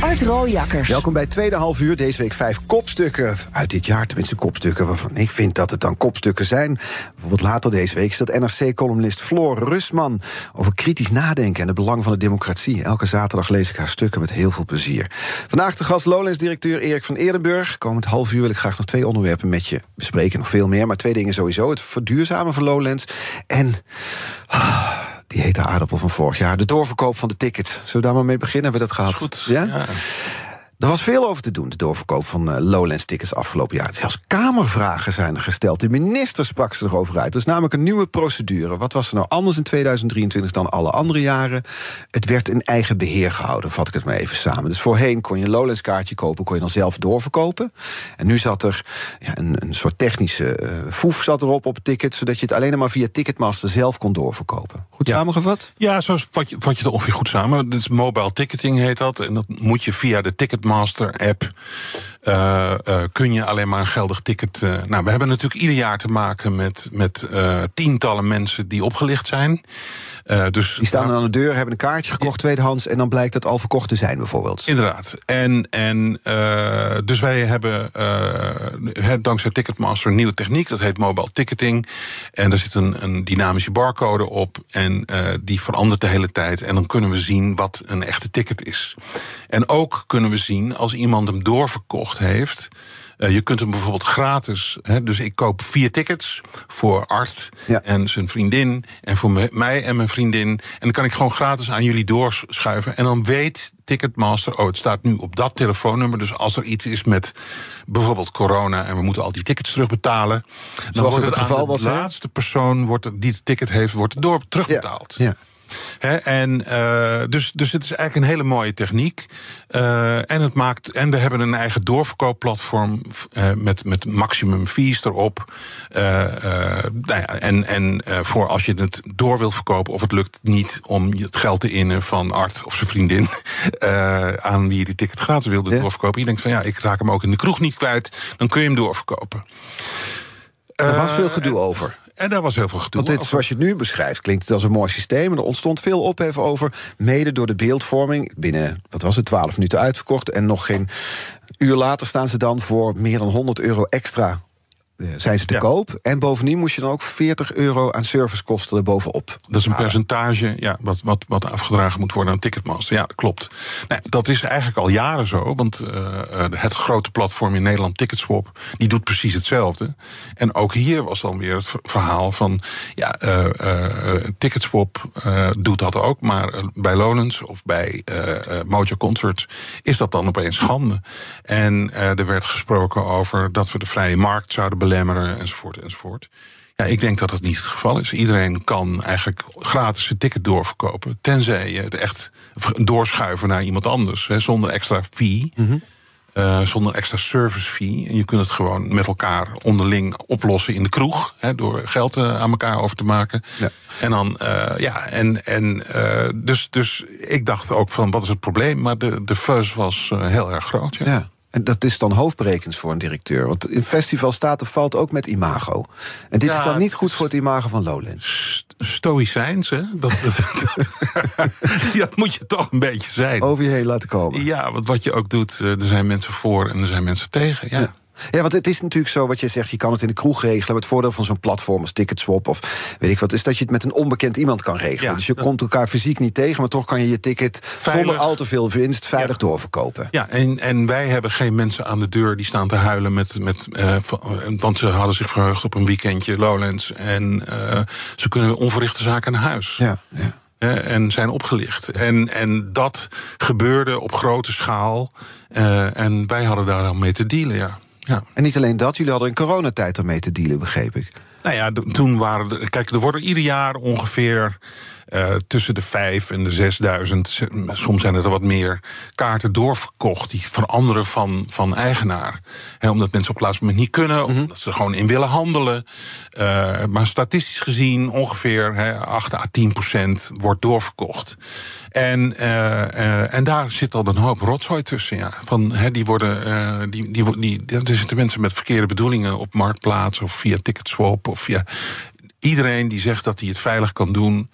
Art Rooijakkers. Welkom bij tweede half uur. Deze week vijf kopstukken uit dit jaar. Tenminste kopstukken waarvan ik vind dat het dan kopstukken zijn. Bijvoorbeeld later deze week is dat NRC-columnist Floor Rusman... over kritisch nadenken en het belang van de democratie. Elke zaterdag lees ik haar stukken met heel veel plezier. Vandaag de gast Lowlands-directeur Erik van Eerdenburg. Komend half uur wil ik graag nog twee onderwerpen met je bespreken. Nog veel meer, maar twee dingen sowieso. Het verduurzamen van Lowlands en... Ah, die hete aardappel van vorig jaar. De doorverkoop van de tickets. Zullen we daar maar mee beginnen? Hebben we dat gehad? Goed. Ja? ja. Er was veel over te doen, de doorverkoop van uh, Lowlands-tickets afgelopen jaar. Zelfs Kamervragen zijn er gesteld. De minister sprak ze erover uit. Dat is namelijk een nieuwe procedure. Wat was er nou anders in 2023 dan alle andere jaren? Het werd in eigen beheer gehouden, vat ik het maar even samen. Dus voorheen kon je een Lowlands-kaartje kopen, kon je dan zelf doorverkopen. En nu zat er ja, een, een soort technische uh, foef zat erop op het ticket... zodat je het alleen maar via Ticketmaster zelf kon doorverkopen. Goed ja. samengevat? Ja, zo vat je, vat je het ongeveer goed samen. Dus mobile ticketing heet dat. En dat moet je via de ticket Master app uh, uh, kun je alleen maar een geldig ticket. Uh, nou, we hebben natuurlijk ieder jaar te maken met, met tientallen mensen die opgelicht zijn. dus, die staan aan de deur, hebben een kaartje gekocht tweedehands en dan blijkt dat al verkocht te zijn, bijvoorbeeld. Inderdaad. En, en dus wij hebben dankzij Ticketmaster een nieuwe techniek, dat heet mobile ticketing. En daar zit een, een dynamische barcode op en die verandert de hele tijd. En dan kunnen we zien wat een echte ticket is. En ook kunnen we zien als iemand hem doorverkocht heeft. Uh, je kunt hem bijvoorbeeld gratis. Hè, dus ik koop vier tickets voor Art ja. en zijn vriendin. En voor me, mij en mijn vriendin. En dan kan ik gewoon gratis aan jullie doorschuiven. En dan weet Ticketmaster. Oh, het staat nu op dat telefoonnummer. Dus als er iets is met bijvoorbeeld corona. en we moeten al die tickets terugbetalen. dan Zoals wordt het het geval aan was, de hè? laatste persoon wordt, die het ticket heeft, wordt door terugbetaald. Ja. He, en, uh, dus, dus het is eigenlijk een hele mooie techniek. Uh, en, het maakt, en we hebben een eigen doorverkoopplatform uh, met, met maximum fees erop. nou ja, en en voor als je het door wilt verkopen of het lukt niet om het geld te innen van Art of zijn vriendin aan wie je die ticket gratis wilde ja. doorverkopen. Je denkt van ja, ik raak hem ook in de kroeg niet kwijt, dan kun je hem doorverkopen. Er was veel gedoe over. En daar was heel veel gedoe. Want dit, zoals je het nu beschrijft, klinkt het als een mooi systeem. En er ontstond veel ophef over. Mede door de beeldvorming. Binnen, wat was het, 12 minuten uitverkocht. En nog geen uur later staan ze dan voor meer dan 100 euro extra zijn ze te koop. En bovendien moest je dan ook 40 euro aan servicekosten erbovenop. Dat is een percentage ja, wat, wat, wat afgedragen moet worden aan Ticketmaster. Ja, dat klopt. Nee, dat is eigenlijk al jaren zo. Want uh, het grote platform in Nederland, Ticketswap, die doet precies hetzelfde. En ook hier was dan weer het verhaal van... ja, uh, uh, Ticketswap doet dat ook, maar bij Lowlands of bij Mojo Concerts... is dat dan opeens schande. En er werd gesproken over dat we de vrije markt zouden belemmeren, enzovoort, enzovoort. Ja, ik denk dat dat niet het geval is. Iedereen kan eigenlijk gratis een ticket doorverkopen. Tenzij je het echt doorschuiven naar iemand anders. Hè, zonder extra fee. Mm zonder extra service fee. En je kunt het gewoon met elkaar onderling oplossen in de kroeg. Hè, door geld uh, aan elkaar over te maken. Ja. En dan, uh, ja, en, en dus, dus ik dacht ook van wat is het probleem? Maar de, de fuzz was heel erg groot. ja. ja. En dat is dan hoofdberekens voor een directeur. Want een festival staat of valt ook met imago. En dit is dan niet goed voor het imago van Lowlands. Stoïcijns, hè? Dat, dat, dat, moet je toch een beetje zijn. Over je heen laten komen. Ja, want wat je ook doet, eh, er zijn mensen voor en er zijn mensen tegen. ja. Ja, want het is natuurlijk zo wat je zegt, je kan het in de kroeg regelen. Maar het voordeel van zo'n platform als Ticketswap of weet ik wat, is dat je het met een onbekend iemand kan regelen. dus je komt elkaar fysiek niet tegen, maar toch kan je je ticket zonder al te veel winst veilig doorverkopen. Ja, en, en wij hebben geen mensen aan de deur die staan te huilen met. met uh, want ze hadden zich verheugd op een weekendje Lowlands. En uh, ze kunnen onverrichte zaken naar huis. Ja, ja en zijn opgelicht. En, en dat gebeurde op grote schaal. Uh, en wij hadden daar dan mee te dealen, ja ja. En niet alleen dat, jullie hadden in coronatijd ermee te dealen, begreep ik. Nou ja, toen waren er. Kijk, er worden ieder jaar ongeveer uh, tussen de 5 en de 6000, soms zijn er wat meer kaarten doorverkocht. die veranderen van, van eigenaar. He, omdat mensen op plaats moment niet kunnen, of mm dat ze er gewoon in willen handelen. Uh, maar statistisch gezien ongeveer he, 8 à 10 procent wordt doorverkocht. En, uh, en daar zit al een hoop rotzooi tussen. Ja. Van, he, die worden, die, die, die, er zitten mensen met verkeerde bedoelingen op marktplaats of via Ticketswap of via. Iedereen die zegt dat hij het veilig kan doen,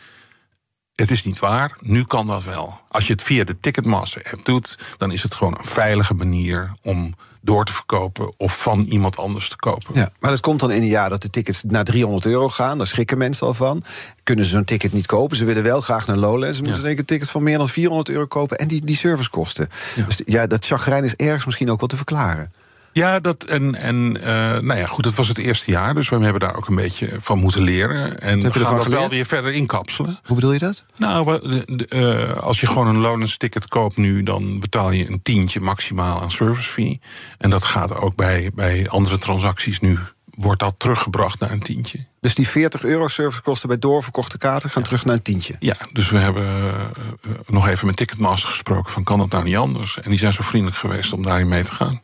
het is niet waar, nu kan dat wel. Als je het via de Ticketmaster app doet, dan is het gewoon een veilige manier om door te verkopen of van iemand anders te kopen. Ja, maar dat komt dan in een jaar dat de tickets naar 300 euro gaan. Daar schrikken mensen al van. Kunnen ze zo'n ticket niet kopen? Ze willen wel graag naar Lowlands. Ze moeten zeker een ticket van meer dan 400 euro kopen. En die, die servicekosten. Ja. Dus ja, dat chagrijn is ergens misschien ook wel te verklaren. Ja, dat en, en uh, nou ja, goed, dat was het eerste jaar, dus we hebben daar ook een beetje van moeten leren. En we gaan dat wel weer verder inkapselen. Hoe bedoel je dat? Nou, uh, als je gewoon een lonens ticket koopt nu, dan betaal je een tientje maximaal aan service fee. En dat gaat ook bij, bij andere transacties nu. Wordt dat teruggebracht naar een tientje. Dus die 40 euro servicekosten bij doorverkochte kaarten gaan terug naar een tientje? Ja, dus we hebben uh, nog even met Ticketmaster gesproken van kan dat nou niet anders? En die zijn zo vriendelijk geweest om daarin mee te gaan.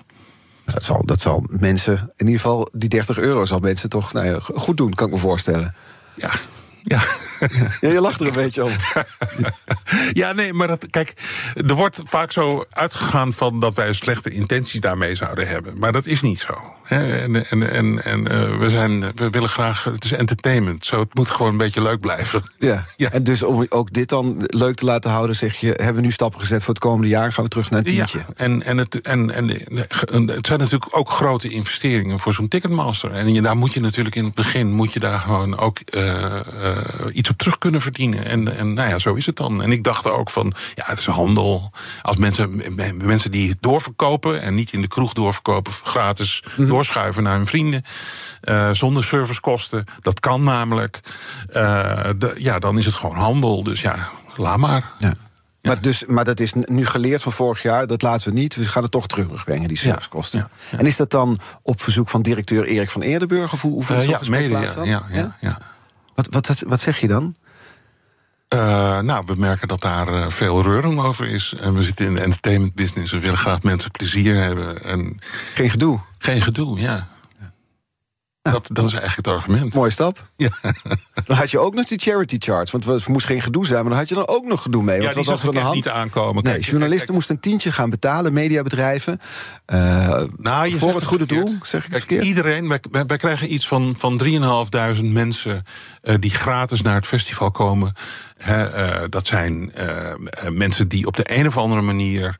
Dat zal, dat zal mensen, in ieder geval die 30 euro zal mensen toch nou ja, goed doen, kan ik me voorstellen. Ja, ja. ja. Je lacht er een beetje om. Ja, nee, maar dat, kijk, er wordt vaak zo uitgegaan van dat wij slechte intenties daarmee zouden hebben. Maar dat is niet zo. En, en, en, en uh, we, zijn, we willen graag, het is entertainment. Zo, het moet gewoon een beetje leuk blijven. Ja. ja. En dus om ook dit dan leuk te laten houden, zeg je, hebben we nu stappen gezet voor het komende jaar, gaan we terug naar een tientje. Ja. En, en, het, en, en het zijn natuurlijk ook grote investeringen voor zo'n Ticketmaster. En je, daar moet je natuurlijk in het begin, moet je daar gewoon ook uh, uh, iets op terug kunnen verdienen. En, en nou ja, zo is het dan. En ik dacht ook van, ja, het is handel. Als mensen, mensen die het doorverkopen en niet in de kroeg doorverkopen, gratis mm -hmm. doorschuiven naar hun vrienden. Uh, zonder servicekosten. Dat kan namelijk. Uh, de, ja, dan is het gewoon handel. Dus ja, laat maar. Ja. Ja. Maar, dus, maar dat is nu geleerd van vorig jaar, dat laten we niet. We gaan het toch terugbrengen, die servicekosten. Ja, ja, en is dat dan op verzoek van directeur Erik van Eerdenburg? Of hoe, hoe uh, ja, mede, ja, ja, ja, Wat, wat, wat zeg je dan? Uh, nou, we merken dat daar uh, veel reuring over is. En we zitten in de entertainment business. We willen graag mensen plezier hebben. En geen gedoe. Geen gedoe, ja. Dat, dat is eigenlijk het argument. Mooie stap. Ja. Dan had je ook nog die charity charts. Want het moest geen gedoe zijn, maar dan had je dan ook nog gedoe mee. Want ja, die was er de hand? niet aankomen. Nee, journalisten moesten een tientje gaan betalen, mediabedrijven. Uh, nou, voor het goede doel, zeg ik Kijk, Iedereen, wij, wij, krijgen iets van, van 3.500 mensen... Uh, die gratis naar het festival komen. Dat zijn mensen die op de een of andere manier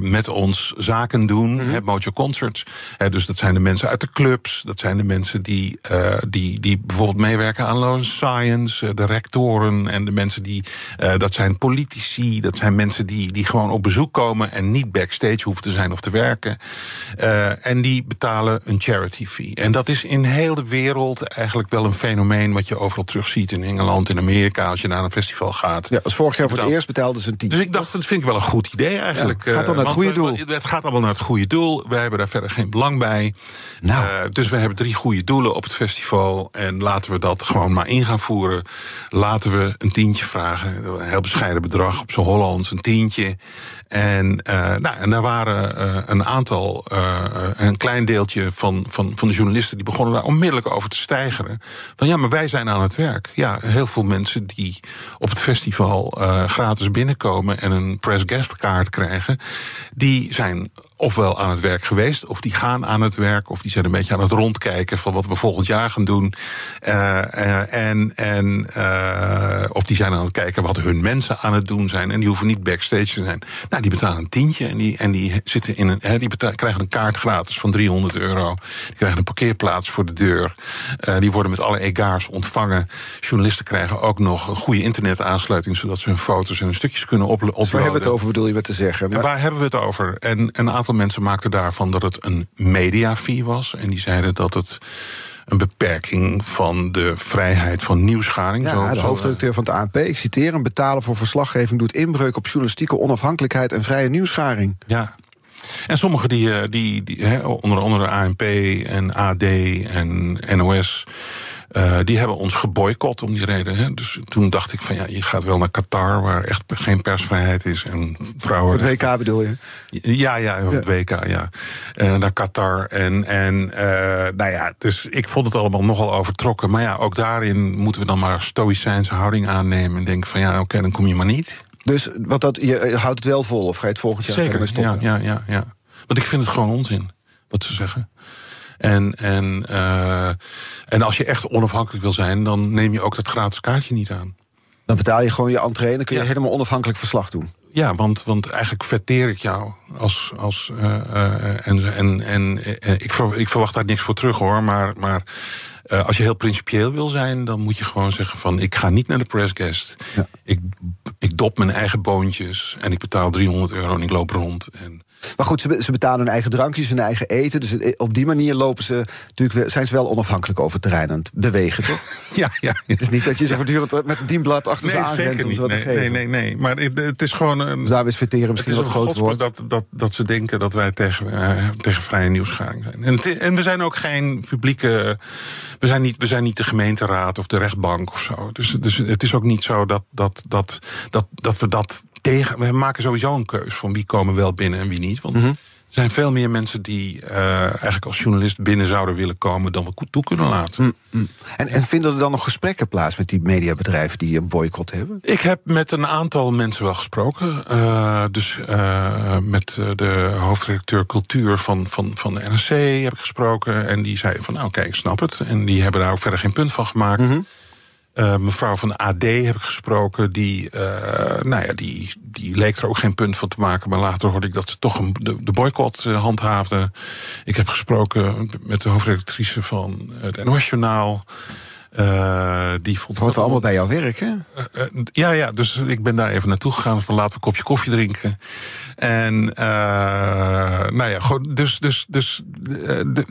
met ons zaken doen. Mm Mojo Concerts. dus dat zijn de mensen uit de clubs. Dat zijn de mensen die, die, die bijvoorbeeld meewerken aan Loan Science. de rectoren en de mensen die. dat zijn politici. Dat zijn mensen die, die gewoon op bezoek komen en niet backstage hoeven te zijn of te werken. en die betalen een charity fee. En dat is in heel de wereld eigenlijk wel een fenomeen wat je overal terugziet in Engeland, in Amerika, als je naar een festival gaat. Ja, als vorig jaar voor het eerst betaalden ze een tientje. Dus ik dacht, dat vind ik wel een goed idee eigenlijk. Ja, gaat dan naar het goede doel? Het gaat allemaal naar het goede doel. Wij hebben daar verder geen belang bij. Nou. Uh, dus we hebben drie goede doelen op het festival. En laten we dat gewoon maar in gaan voeren. Laten we een tientje vragen. Een heel bescheiden bedrag op zo'n Hollands, een tientje. En, uh, nou, en daar waren uh, een aantal, uh, een klein deeltje van, van, van de journalisten... die begonnen daar onmiddellijk over te stijgeren. Van ja, maar wij zijn aan het werk. Ja, heel veel mensen die op het festival gratis binnenkomen... en een press guest kaart krijgen... die zijn ofwel aan het werk geweest, of die gaan aan het werk, of die zijn een beetje aan het rondkijken van wat we volgend jaar gaan doen. Uh, uh, en, en, uh, of die zijn aan het kijken wat hun mensen aan het doen zijn. En die hoeven niet backstage te zijn. Nou, die betalen een tientje en die, en die, zitten in een, hè, die krijgen een kaart gratis van 300 euro. Die krijgen een parkeerplaats voor de deur. die worden met alle egaars ontvangen. Journalisten krijgen ook nog een goede internetaansluiting, zodat ze hun foto's en hun stukjes kunnen uploaden. Waar hebben we het over, bedoel je wat te zeggen? Maar... waar hebben we het over? En een aantal mensen maakten daarvan dat het een mediafee was. En die zeiden dat het een beperking van de vrijheid van nieuwsgaring. Ja, de hoofdredacteur van het ANP, ik citeer... een betalen voor verslaggeving doet inbreuk op journalistieke onafhankelijkheid... en vrije nieuwsgaring. Ja, en sommigen die, eh, die, die onder andere ANP en AD en NOS uh, die hebben ons geboycott om die reden. Hè. Dus toen dacht ik van ja, je gaat wel naar Qatar, waar echt geen persvrijheid is en vrouwen. Het WK bedoel je? Ja, ja, het WK, ja. Uh, naar Qatar. En, en uh, nou ja, dus ik vond het allemaal nogal overtrokken. Maar ja, ook daarin moeten we dan maar stoïcijnse houding aannemen. En denken van ja, oké, okay, dan kom je maar niet. Dus wat dat, je houdt het wel vol of ga je het volgend jaar Zeker, stoppen? Ja, ja, ja, ja. Want ik vind het gewoon onzin wat ze zeggen. En, en, uh, en als je echt onafhankelijk wil zijn, dan neem je ook dat gratis kaartje niet aan. Dan betaal je gewoon je entree en dan kun je helemaal onafhankelijk verslag doen. Ja, want, want eigenlijk verteer ik jou als. als uh, uh, en en, en ik, ik verwacht daar niks voor terug hoor. Maar, maar uh, als je heel principieel wil zijn, dan moet je gewoon zeggen van ik ga niet naar de pressguest. Ja. Ik, ik dop mijn eigen boontjes en ik betaal 300 euro en ik loop rond. En maar goed, ze, ze betalen hun eigen drankjes, hun eigen eten. Dus eh, op die manier lopen ze natuurlijk, zijn ze wel onafhankelijk over terrein aan het bewegen, toch? Ja, ja. Het is niet dat je ze voortdurend met een dienblad achter nee, ze aanrent om ze wat nee, te geven. Nee, nee, nee. Maar het is gewoon een. Dus daar is verteren misschien wat groter wordt. Dat, dat, dat ze denken dat wij tegen, uh, tegen vrije nieuwsgaring zijn. En, en we zijn ook geen publieke. We zijn niet, we zijn niet de gemeenteraad of de rechtbank of zo. Dus, dus het is ook niet zo dat, dat, dat, dat, dat we dat tegen. We maken sowieso een keus van wie komen wel binnen en wie niet. Want. -hmm. Er zijn veel meer mensen die uh, eigenlijk als journalist binnen zouden willen komen dan we toe kunnen laten. Mm, mm. En, en, vinden er dan nog gesprekken plaats met die mediabedrijven die een boycott hebben? Ik heb met een aantal mensen wel gesproken. Uh, dus uh, met de hoofdredacteur cultuur van, van, van de NRC heb ik gesproken. En die zei van nou kijk, ik snap het. En die hebben daar ook verder geen punt van gemaakt. Mm -hmm. Uh, mevrouw van AD heb ik gesproken. Die, uh, nou ja, die, die leek er ook geen punt van te maken. Maar later hoorde ik dat ze toch een, de, de boycott uh, handhaafde. Ik heb gesproken met de hoofdredactrice van het NOS Journaal. Uh, die vond hoort allemaal bij jouw werk, hè? Uh, uh, ja, ja, dus ik ben daar even naartoe gegaan van laten we een kopje koffie drinken. En nou ja, goed, dus, dus, dus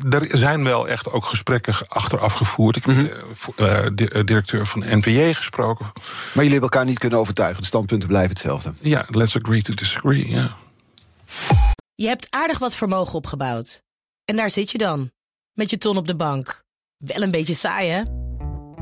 er zijn wel echt ook gesprekken achteraf gevoerd. Ik heb mm -hmm. de directeur van NVJ gesproken. Maar jullie hebben elkaar niet kunnen overtuigen, de standpunten blijven hetzelfde. Ja, let's agree to disagree, ja. Je hebt aardig wat vermogen opgebouwd. En daar zit je dan, met je ton op de bank. Wel een beetje saai, hè?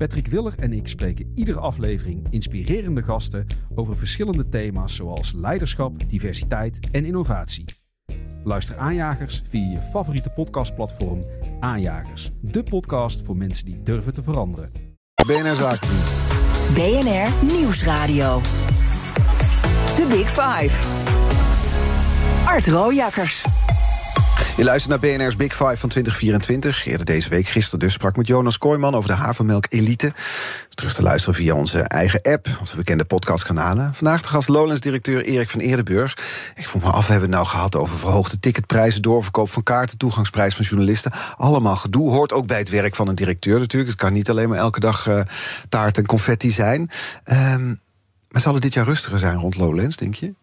Patrick Willer en ik spreken iedere aflevering inspirerende gasten over verschillende thema's zoals leiderschap, diversiteit en innovatie. Luister Aanjagers via je favoriete podcastplatform Aanjagers, de podcast voor mensen die durven te veranderen. BNR Zaken. BNR Nieuwsradio. The Big Five. Art Rojakkers. Je luistert naar BNR's Big Five van 2024. Eerder deze week, gisteren dus, sprak met Jonas Kooijman over de havermelk Elite. Terug te luisteren via onze eigen app, onze bekende podcastkanalen. Vandaag de gast Lowlands-directeur Erik van Eerdenburg. Ik vroeg me af, we hebben het nou gehad over verhoogde ticketprijzen... doorverkoop van kaarten, toegangsprijs van journalisten. Allemaal gedoe, hoort ook bij het werk van een directeur natuurlijk. Het kan niet alleen maar elke dag uh, taart en confetti zijn. Um, maar zal het dit jaar rustiger zijn rond Lowlands, denk je?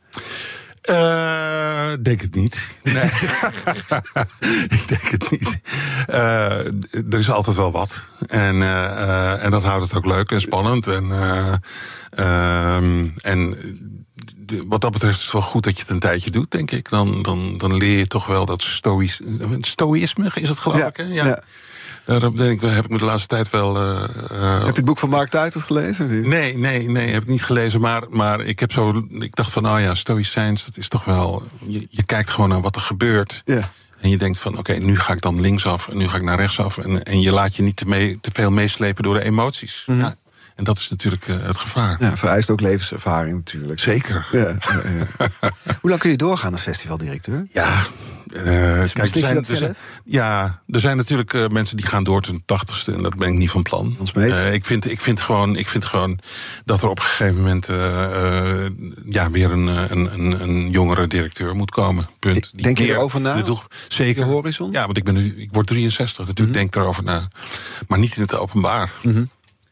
Uh, denk het niet. Nee. ik denk het niet. Uh, er is altijd wel wat. En, uh, en dat houdt het ook leuk en spannend. En, en de, wat dat betreft is het wel goed dat je het een tijdje doet, denk ik. Dan, dan, dan leer je toch wel dat stoïs, stoïsme, is het geloof ja, ik. Hè? ja. ja. Daar denk ik, heb ik me de laatste tijd wel. Uh, heb je het boek van Mark Tuitert gelezen? Nee, nee, nee, heb ik niet gelezen. Maar, maar ik heb zo. Ik dacht van, oh ja, Stoïcijns, dat is toch wel. Je, je kijkt gewoon naar wat er gebeurt. Ja. En je denkt van, oké, okay, nu ga ik dan linksaf en nu ga ik naar rechtsaf. En, en je laat je niet te, mee, te veel meeslepen door de emoties. Mhm. Ja. En dat is natuurlijk uh, het gevaar. Ja, vereist ook levenservaring natuurlijk. Zeker. Ja, ja, ja. Hoe lang kun je doorgaan als festivaldirecteur? Ja, uh, kijk, er zijn, er zijn, ja, er zijn natuurlijk uh, mensen die gaan door tot hun tachtigste. En dat ben ik niet van plan. Uh, ik, vind, ik, vind gewoon, ik vind gewoon dat er op een gegeven moment ja, weer een, een, een, een jongere directeur moet komen. Punt. Die denk je erover na? Zeker. De horizon? Ja, want ik, ben nu, ik word 63. Natuurlijk mm -hmm. denk ik erover na. Maar niet in het openbaar. Mm -hmm.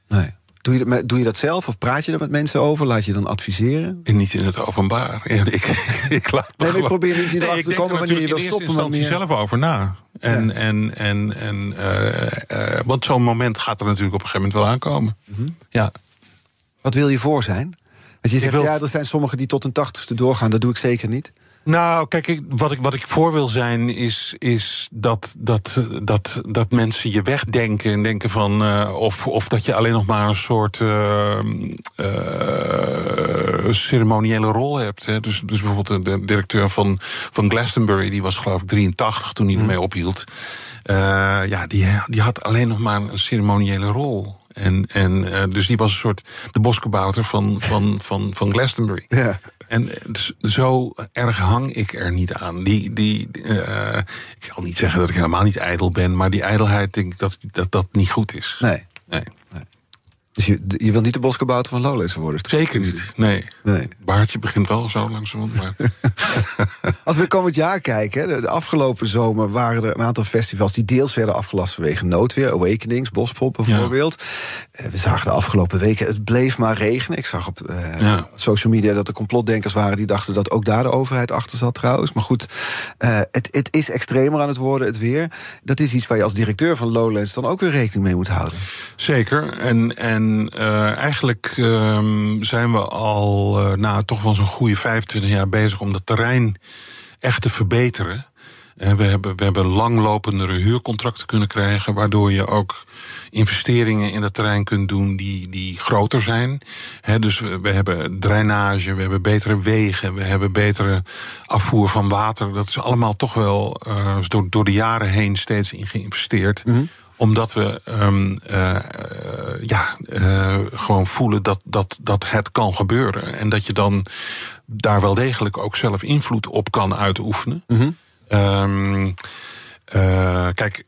Nee. Doe je, dat, doe je dat zelf of praat je er met mensen over? Laat je dan adviseren? En niet in het openbaar. Ja, ik, ik laat nee, ik probeer niet nee, te komen wanneer je wil stoppen. Ik denk er zelf over na. En, ja. en, en, en, uh, uh, want zo'n moment gaat er natuurlijk op een gegeven moment wel aankomen. Mm -hmm. Ja. Wat wil je voor zijn? Als je zegt, wil... ja, er zijn sommigen die tot een tachtigste doorgaan. Dat doe ik zeker niet. Nou, kijk, ik, wat, ik, wat ik voor wil zijn, is, is dat, dat, dat, dat mensen je wegdenken en denken van. Uh, of, of dat je alleen nog maar een soort uh, uh, ceremoniële rol hebt. Hè. Dus, dus bijvoorbeeld de directeur van, van Glastonbury, die was geloof ik 83 toen hij ermee ophield. ja, die, die had alleen nog maar een ceremoniële rol. En, en uh, dus die was een soort de boskabouter van, van, van, van Glastonbury. Ja. En dus zo erg hang ik er niet aan. Die, die, uh, ik zal niet zeggen dat ik helemaal niet ijdel ben, maar die ijdelheid denk ik dat dat, dat niet goed is. Nee. nee. Dus je, je wilt niet de boskabouter van Lowlands worden? Zeker niet, nee. nee. Baardje begint wel zo langzamerhand, maar... Als we komend jaar kijken, de, de afgelopen zomer waren er een aantal festivals... die deels werden afgelast vanwege noodweer. Awakenings, Bospop bijvoorbeeld. Ja. We zagen de afgelopen weken, het bleef maar regenen. Ik zag op uh, ja. social media dat er complotdenkers waren... die dachten dat ook daar de overheid achter zat trouwens. Maar goed, uh, het, het is extremer aan het worden, het weer. Dat is iets waar je als directeur van Lowlands... dan ook weer rekening mee moet houden. Zeker, en... en en uh, eigenlijk uh, zijn we al na toch wel zo'n goede 25 jaar bezig om dat terrein echt te verbeteren. En we hebben, we hebben langlopendere huurcontracten kunnen krijgen, waardoor je ook investeringen in dat terrein kunt doen die, die groter zijn. He, dus we, we, hebben drainage, we hebben betere wegen, we hebben betere afvoer van water. Dat is allemaal toch wel uh, door, door de jaren heen steeds in geïnvesteerd. Mm -hmm omdat we um, uh, ja, uh, gewoon voelen dat, dat, dat het kan gebeuren. En dat je dan daar wel degelijk ook zelf invloed op kan uitoefenen. Mm -hmm. Um, kijk,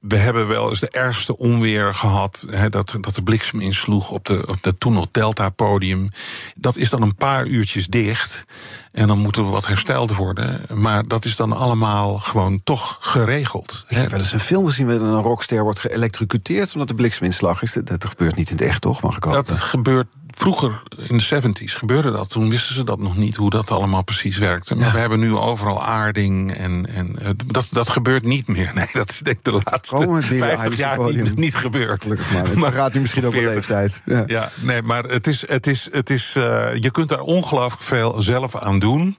we hebben wel eens de ergste onweer gehad. Hè, dat, dat de bliksem insloeg op de, op de toen nog Delta-podium. Dat is dan een paar uurtjes dicht. En dan moet er wat hersteld worden. Maar dat is dan allemaal gewoon toch geregeld. Ik heb wel eens een film gezien waarin een rockster wordt geëlectrocuteerd omdat de blikseminslag is. Dat, dat gebeurt niet in het echt, toch? Mag ik dat gebeurt vroeger, in de 70s, gebeurde dat. Toen wisten ze dat nog niet, hoe dat allemaal precies werkte. Maar ja. we hebben nu overal aarding en, en dat, dat gebeurt niet meer. Nee, dat is denk ik de laatste 50 jaar niet, niet gebeurd. Gelukkig maar. maar gaat nu misschien ook een leeftijd. Ja. ja, nee, maar het is, het is, het is, uh, je kunt daar ongelooflijk veel zelf aan doen.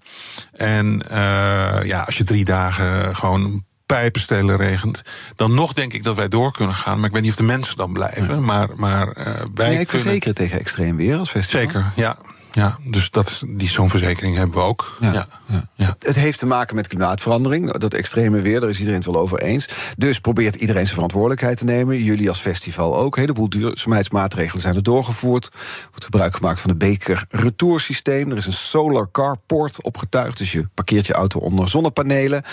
En uh, ja, als je drie dagen gewoon pijpenstelen regent. Dan nog denk ik dat wij door kunnen gaan. Maar ik weet niet of de mensen dan blijven. Maar, maar uh, wij. Nee, ik kunnen... verzekeren tegen extreem weer als festival. Zeker, ja. Ja, dus dat, die, zo'n verzekering hebben we ook. Ja, ja. ja, Het heeft te maken met klimaatverandering. Dat extreme weer, daar is iedereen het wel over eens. Dus probeert iedereen zijn verantwoordelijkheid te nemen. Jullie als festival ook. Een heleboel duurzaamheidsmaatregelen zijn er doorgevoerd. Er wordt gebruik gemaakt van de beker retoursysteem. Er is een solar carport opgetuigd. Dus je parkeert je auto onder zonnepanelen.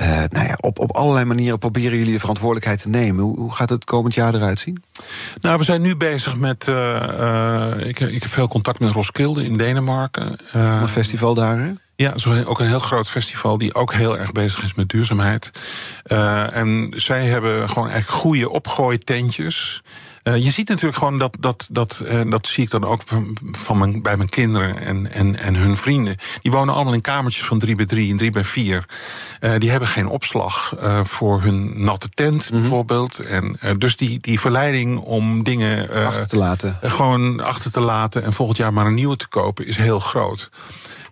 Uh, nou ja, op, op allerlei manieren proberen jullie je verantwoordelijkheid te nemen. Hoe, hoe gaat het komend jaar eruit zien? Nou, we zijn nu bezig met. Uh, uh, ik, ik heb veel contact met Roskilde in Denemarken. Een festival daar, hè? Ja, zo ook een heel groot festival die ook heel erg bezig is met duurzaamheid. Uh, en zij hebben gewoon echt goede opgooitentjes. Uh, je ziet natuurlijk gewoon dat, dat, dat, uh, dat zie ik dan ook van, van mijn, bij mijn kinderen en, en, en hun vrienden. Die wonen allemaal in kamertjes van 3 bij 3 en 3 bij 4. Uh, die hebben geen opslag voor hun natte tent mm -hmm. bijvoorbeeld. En, dus die, die verleiding om dingen achter te laten. gewoon achter te laten en volgend jaar maar een nieuwe te kopen is heel groot.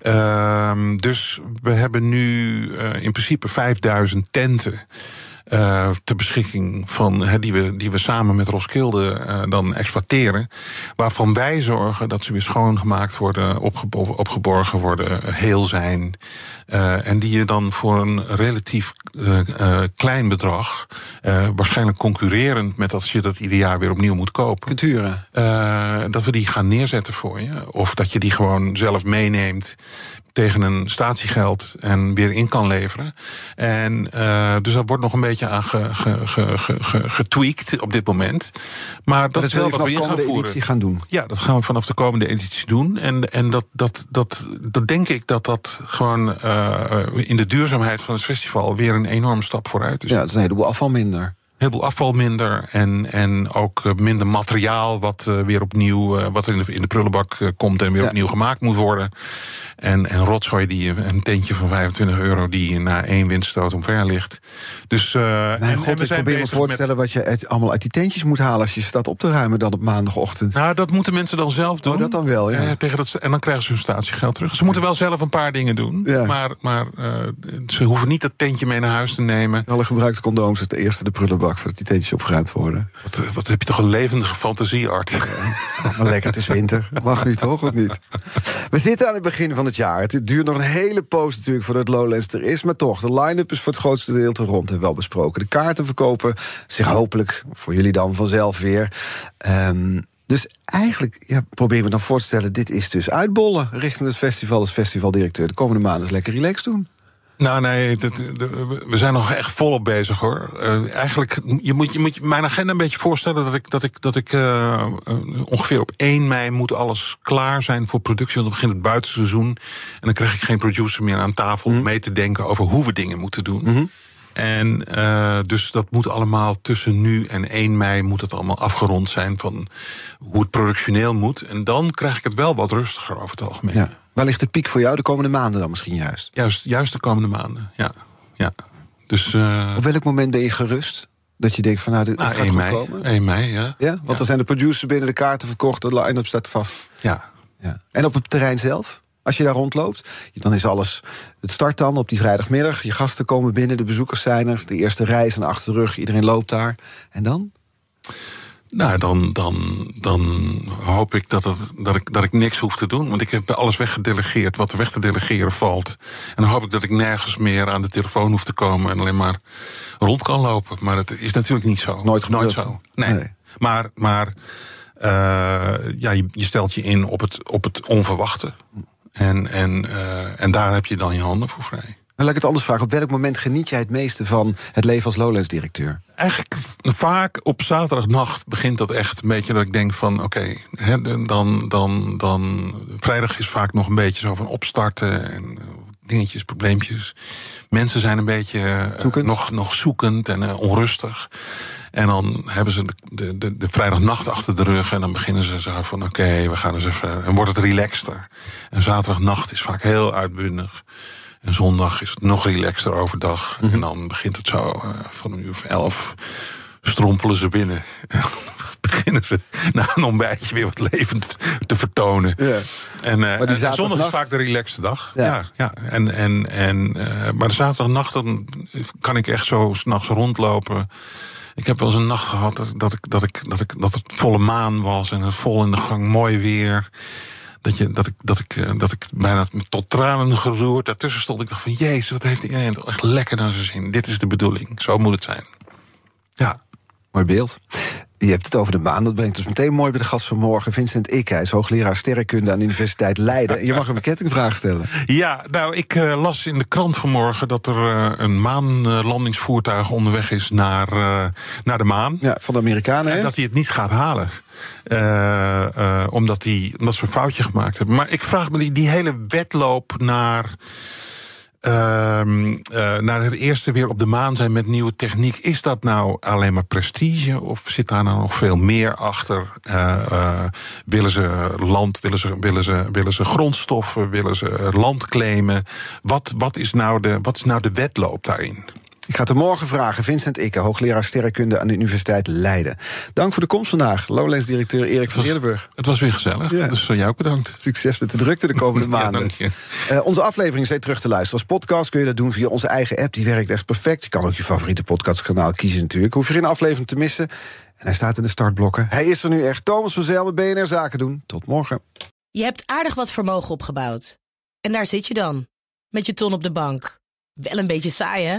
Uh, dus we hebben nu uh, in principe 5000 tenten. Uh, ter beschikking van, he, die, we, die we samen met Roskilde uh, dan exploiteren. Waarvan wij zorgen dat ze weer schoongemaakt worden, opge opgeborgen worden, heel zijn. Uh, en die je dan voor een relatief klein bedrag, waarschijnlijk concurrerend met als je dat ieder jaar weer opnieuw moet kopen. Kunt huren. dat we die gaan neerzetten voor je. Of dat je die gewoon zelf meeneemt tegen een statiegeld en weer in kan leveren. En uh, dus dat wordt nog een beetje aan ge, ge, ge, ge, getweakt op dit moment. Maar dat, dat is wel wat we in gaan voeren. editie gaan doen. Ja, dat gaan we vanaf de komende editie doen. En, en dat, dat, dat, dat denk ik dat dat gewoon uh, in de duurzaamheid van het festival weer een enorme stap vooruit is. Ja, het is een heleboel afval minder heleboel afval minder en, en ook minder materiaal wat uh, weer opnieuw uh, wat er in de, in de prullenbak uh, komt en weer ja. opnieuw gemaakt moet worden. En, en rotzooi die een tentje van 25 euro die na één windstoot omver ligt. Dus Mijn en, god, en we ik zijn probeer me voor te stellen wat je uit, allemaal uit die tentjes moet halen als je staat op te ruimen dan op maandagochtend. Nou, dat moeten mensen dan zelf doen. Oh, dat dan wel, ja. Eh, tegen dat, en dan krijgen ze hun statiegeld terug. Ze moeten wel zelf een paar dingen doen. Ja. Maar, maar eh, ze hoeven niet dat tentje mee naar huis te nemen. Alle gebruikte condooms het eerste de prullenbak voordat die tentjes opgeruimd worden. Wat, wat heb je toch een levendige fantasie, Art. Maar lekker, het is winter. Mag nu toch, of niet? We zitten aan het begin van het jaar. Het duurt nog een hele poos natuurlijk voordat Lowlands er is. Maar toch, de line-up is voor het grootste deel te rond en wel besproken. De kaarten verkopen zich hopelijk voor jullie dan vanzelf weer. Ehm, dus eigenlijk ja, probeer me dan voor te stellen... dit is dus uitbollen richting het festival als festivaldirecteur. De komende maanden is lekker relaxed doen. Nou, nee, dat, we zijn nog echt volop bezig hoor. Eh, eigenlijk, je moet, je moet je mijn agenda een beetje voorstellen dat ik, dat ik, dat ik eh, eh, ongeveer op 1 mei moet alles klaar zijn voor productie. Want dan begint het buitenseizoen. En dan krijg ik geen producer meer aan tafel om mee te denken over hoe we dingen moeten doen. En eh, dus dat moet allemaal tussen nu en 1 mei moet het allemaal afgerond zijn van hoe het productioneel moet. En dan krijg ik het wel wat rustiger over het algemeen. Ja. Waar ligt de piek voor jou de komende maanden dan misschien juist? Juist, juist de komende maanden. Ja, ja. Dus eh Op welk moment ben je gerust? Dat je denkt van nou, dit, nou, gaat 1 goed mei. komen? 1 mei, ja. Ja, want dan zijn de producers binnen de kaarten verkocht, de line-up staat vast. Ja. Ja. En op het terrein zelf, als je daar rondloopt, dan is alles. Het start dan op die vrijdagmiddag. Je gasten komen binnen, de bezoekers zijn er. De eerste rij is aan de achter de rug, iedereen loopt daar. En dan? Nou, dan, dan, dan hoop ik dat, het, dat, ik dat ik niks hoef te doen. Want ik heb alles weggedelegeerd wat er weg te delegeren valt. En dan hoop ik dat ik nergens meer aan de telefoon hoef te komen... en alleen maar rond kan lopen. Maar dat is natuurlijk niet zo. Nooit gebeurd. zo. Nee. Nee. Maar, maar eh, ja, je, je stelt je in op het, op het onverwachte. En, en, eh, en daar heb je dan je handen voor vrij. Dan laat ik het anders vragen. Op welk moment geniet jij het meeste van het leven als Lowlands-directeur? Eigenlijk vaak op zaterdagnacht begint dat echt een beetje dat ik denk van oké, dan, dan, dan. Vrijdag is vaak nog een beetje zo van opstarten en dingetjes, probleempjes. Mensen zijn een beetje eh, Zoekend. nog, nog zoekend en eh, onrustig. En dan hebben ze de, de, de, de vrijdagnacht achter de rug en dan beginnen ze zo van oké, we gaan eens even. En wordt het relaxter. En zaterdagnacht is vaak heel uitbundig. En zondag is het nog relaxter overdag. Mhm. En dan begint het zo eh, van een uur of elf strompelen ze binnen. beginnen ze na een ontbijtje weer wat levend te vertonen. Ja. En, uh, Maar die en zondag is vaak de relaxte dag. Ja. Ja. Ja, En, en, en, eh, maar de zaterdagnacht dan kan ik echt zo s'nachts rondlopen. Ik heb wel eens een nacht gehad dat, dat, ik, dat, ik, dat, ik, dat het volle maan was en het vol in de gang, mooi weer. Dat, je, dat, ik, dat, ik, eh, dat ik bijna tot tranen geroerd daartussen stond. Ik dacht van, jezus, wat heeft iedereen toch echt lekker naar zijn zin. Dit is de bedoeling, zo moet het zijn. Ja, Mooi beeld. Je hebt het over de maan. Dat brengt ons meteen mooi bij de gast van morgen. Vincent Ik, hij is hoogleraar sterrenkunde aan de Universiteit Leiden. En je mag hem een kettingvraag stellen. Ja, nou, ik eh, las in de krant vanmorgen dat er eh, een maanlandingsvoertuig onderweg is naar, eh, naar de maan. Ja, van de Amerikanen, En dat hij het niet gaat halen. Omdat, hij, omdat ze een foutje gemaakt hebben. Maar ik vraag me die, die hele wedloop naar. Ehm, eh, naar het eerste weer op de maan zijn met nieuwe techniek. Is dat nou alleen maar prestige? Of zit daar nou nog veel meer achter? Eh, willen ze land, willen ze, willen, ze, willen ze grondstoffen, willen ze land claimen? Wat, wat, is nou de, wat is nou de wedloop daarin? Ik ga het er morgen vragen. Vincent Ikke, hoogleraar sterrenkunde aan de Universiteit Leiden. Dank voor de komst vandaag. Lowlands-directeur Erik van Eerdenburg. Het was weer gezellig. Ja. Dus voor jou ook bedankt. Succes met de drukte de komende Ja, maanden. dank je. Eh, onze aflevering is terug te luisteren. Als podcast kun je dat doen via onze eigen app. Die werkt echt perfect. Je kan ook je favoriete podcastkanaal kiezen natuurlijk. Hoef je geen aflevering te missen. En hij staat in de startblokken. Hij is er nu echt. Thomas van Zel met BNR Zaken doen. Tot morgen. Je hebt aardig wat vermogen opgebouwd. En daar zit je dan, met je ton op de bank. Wel een beetje saai, hè?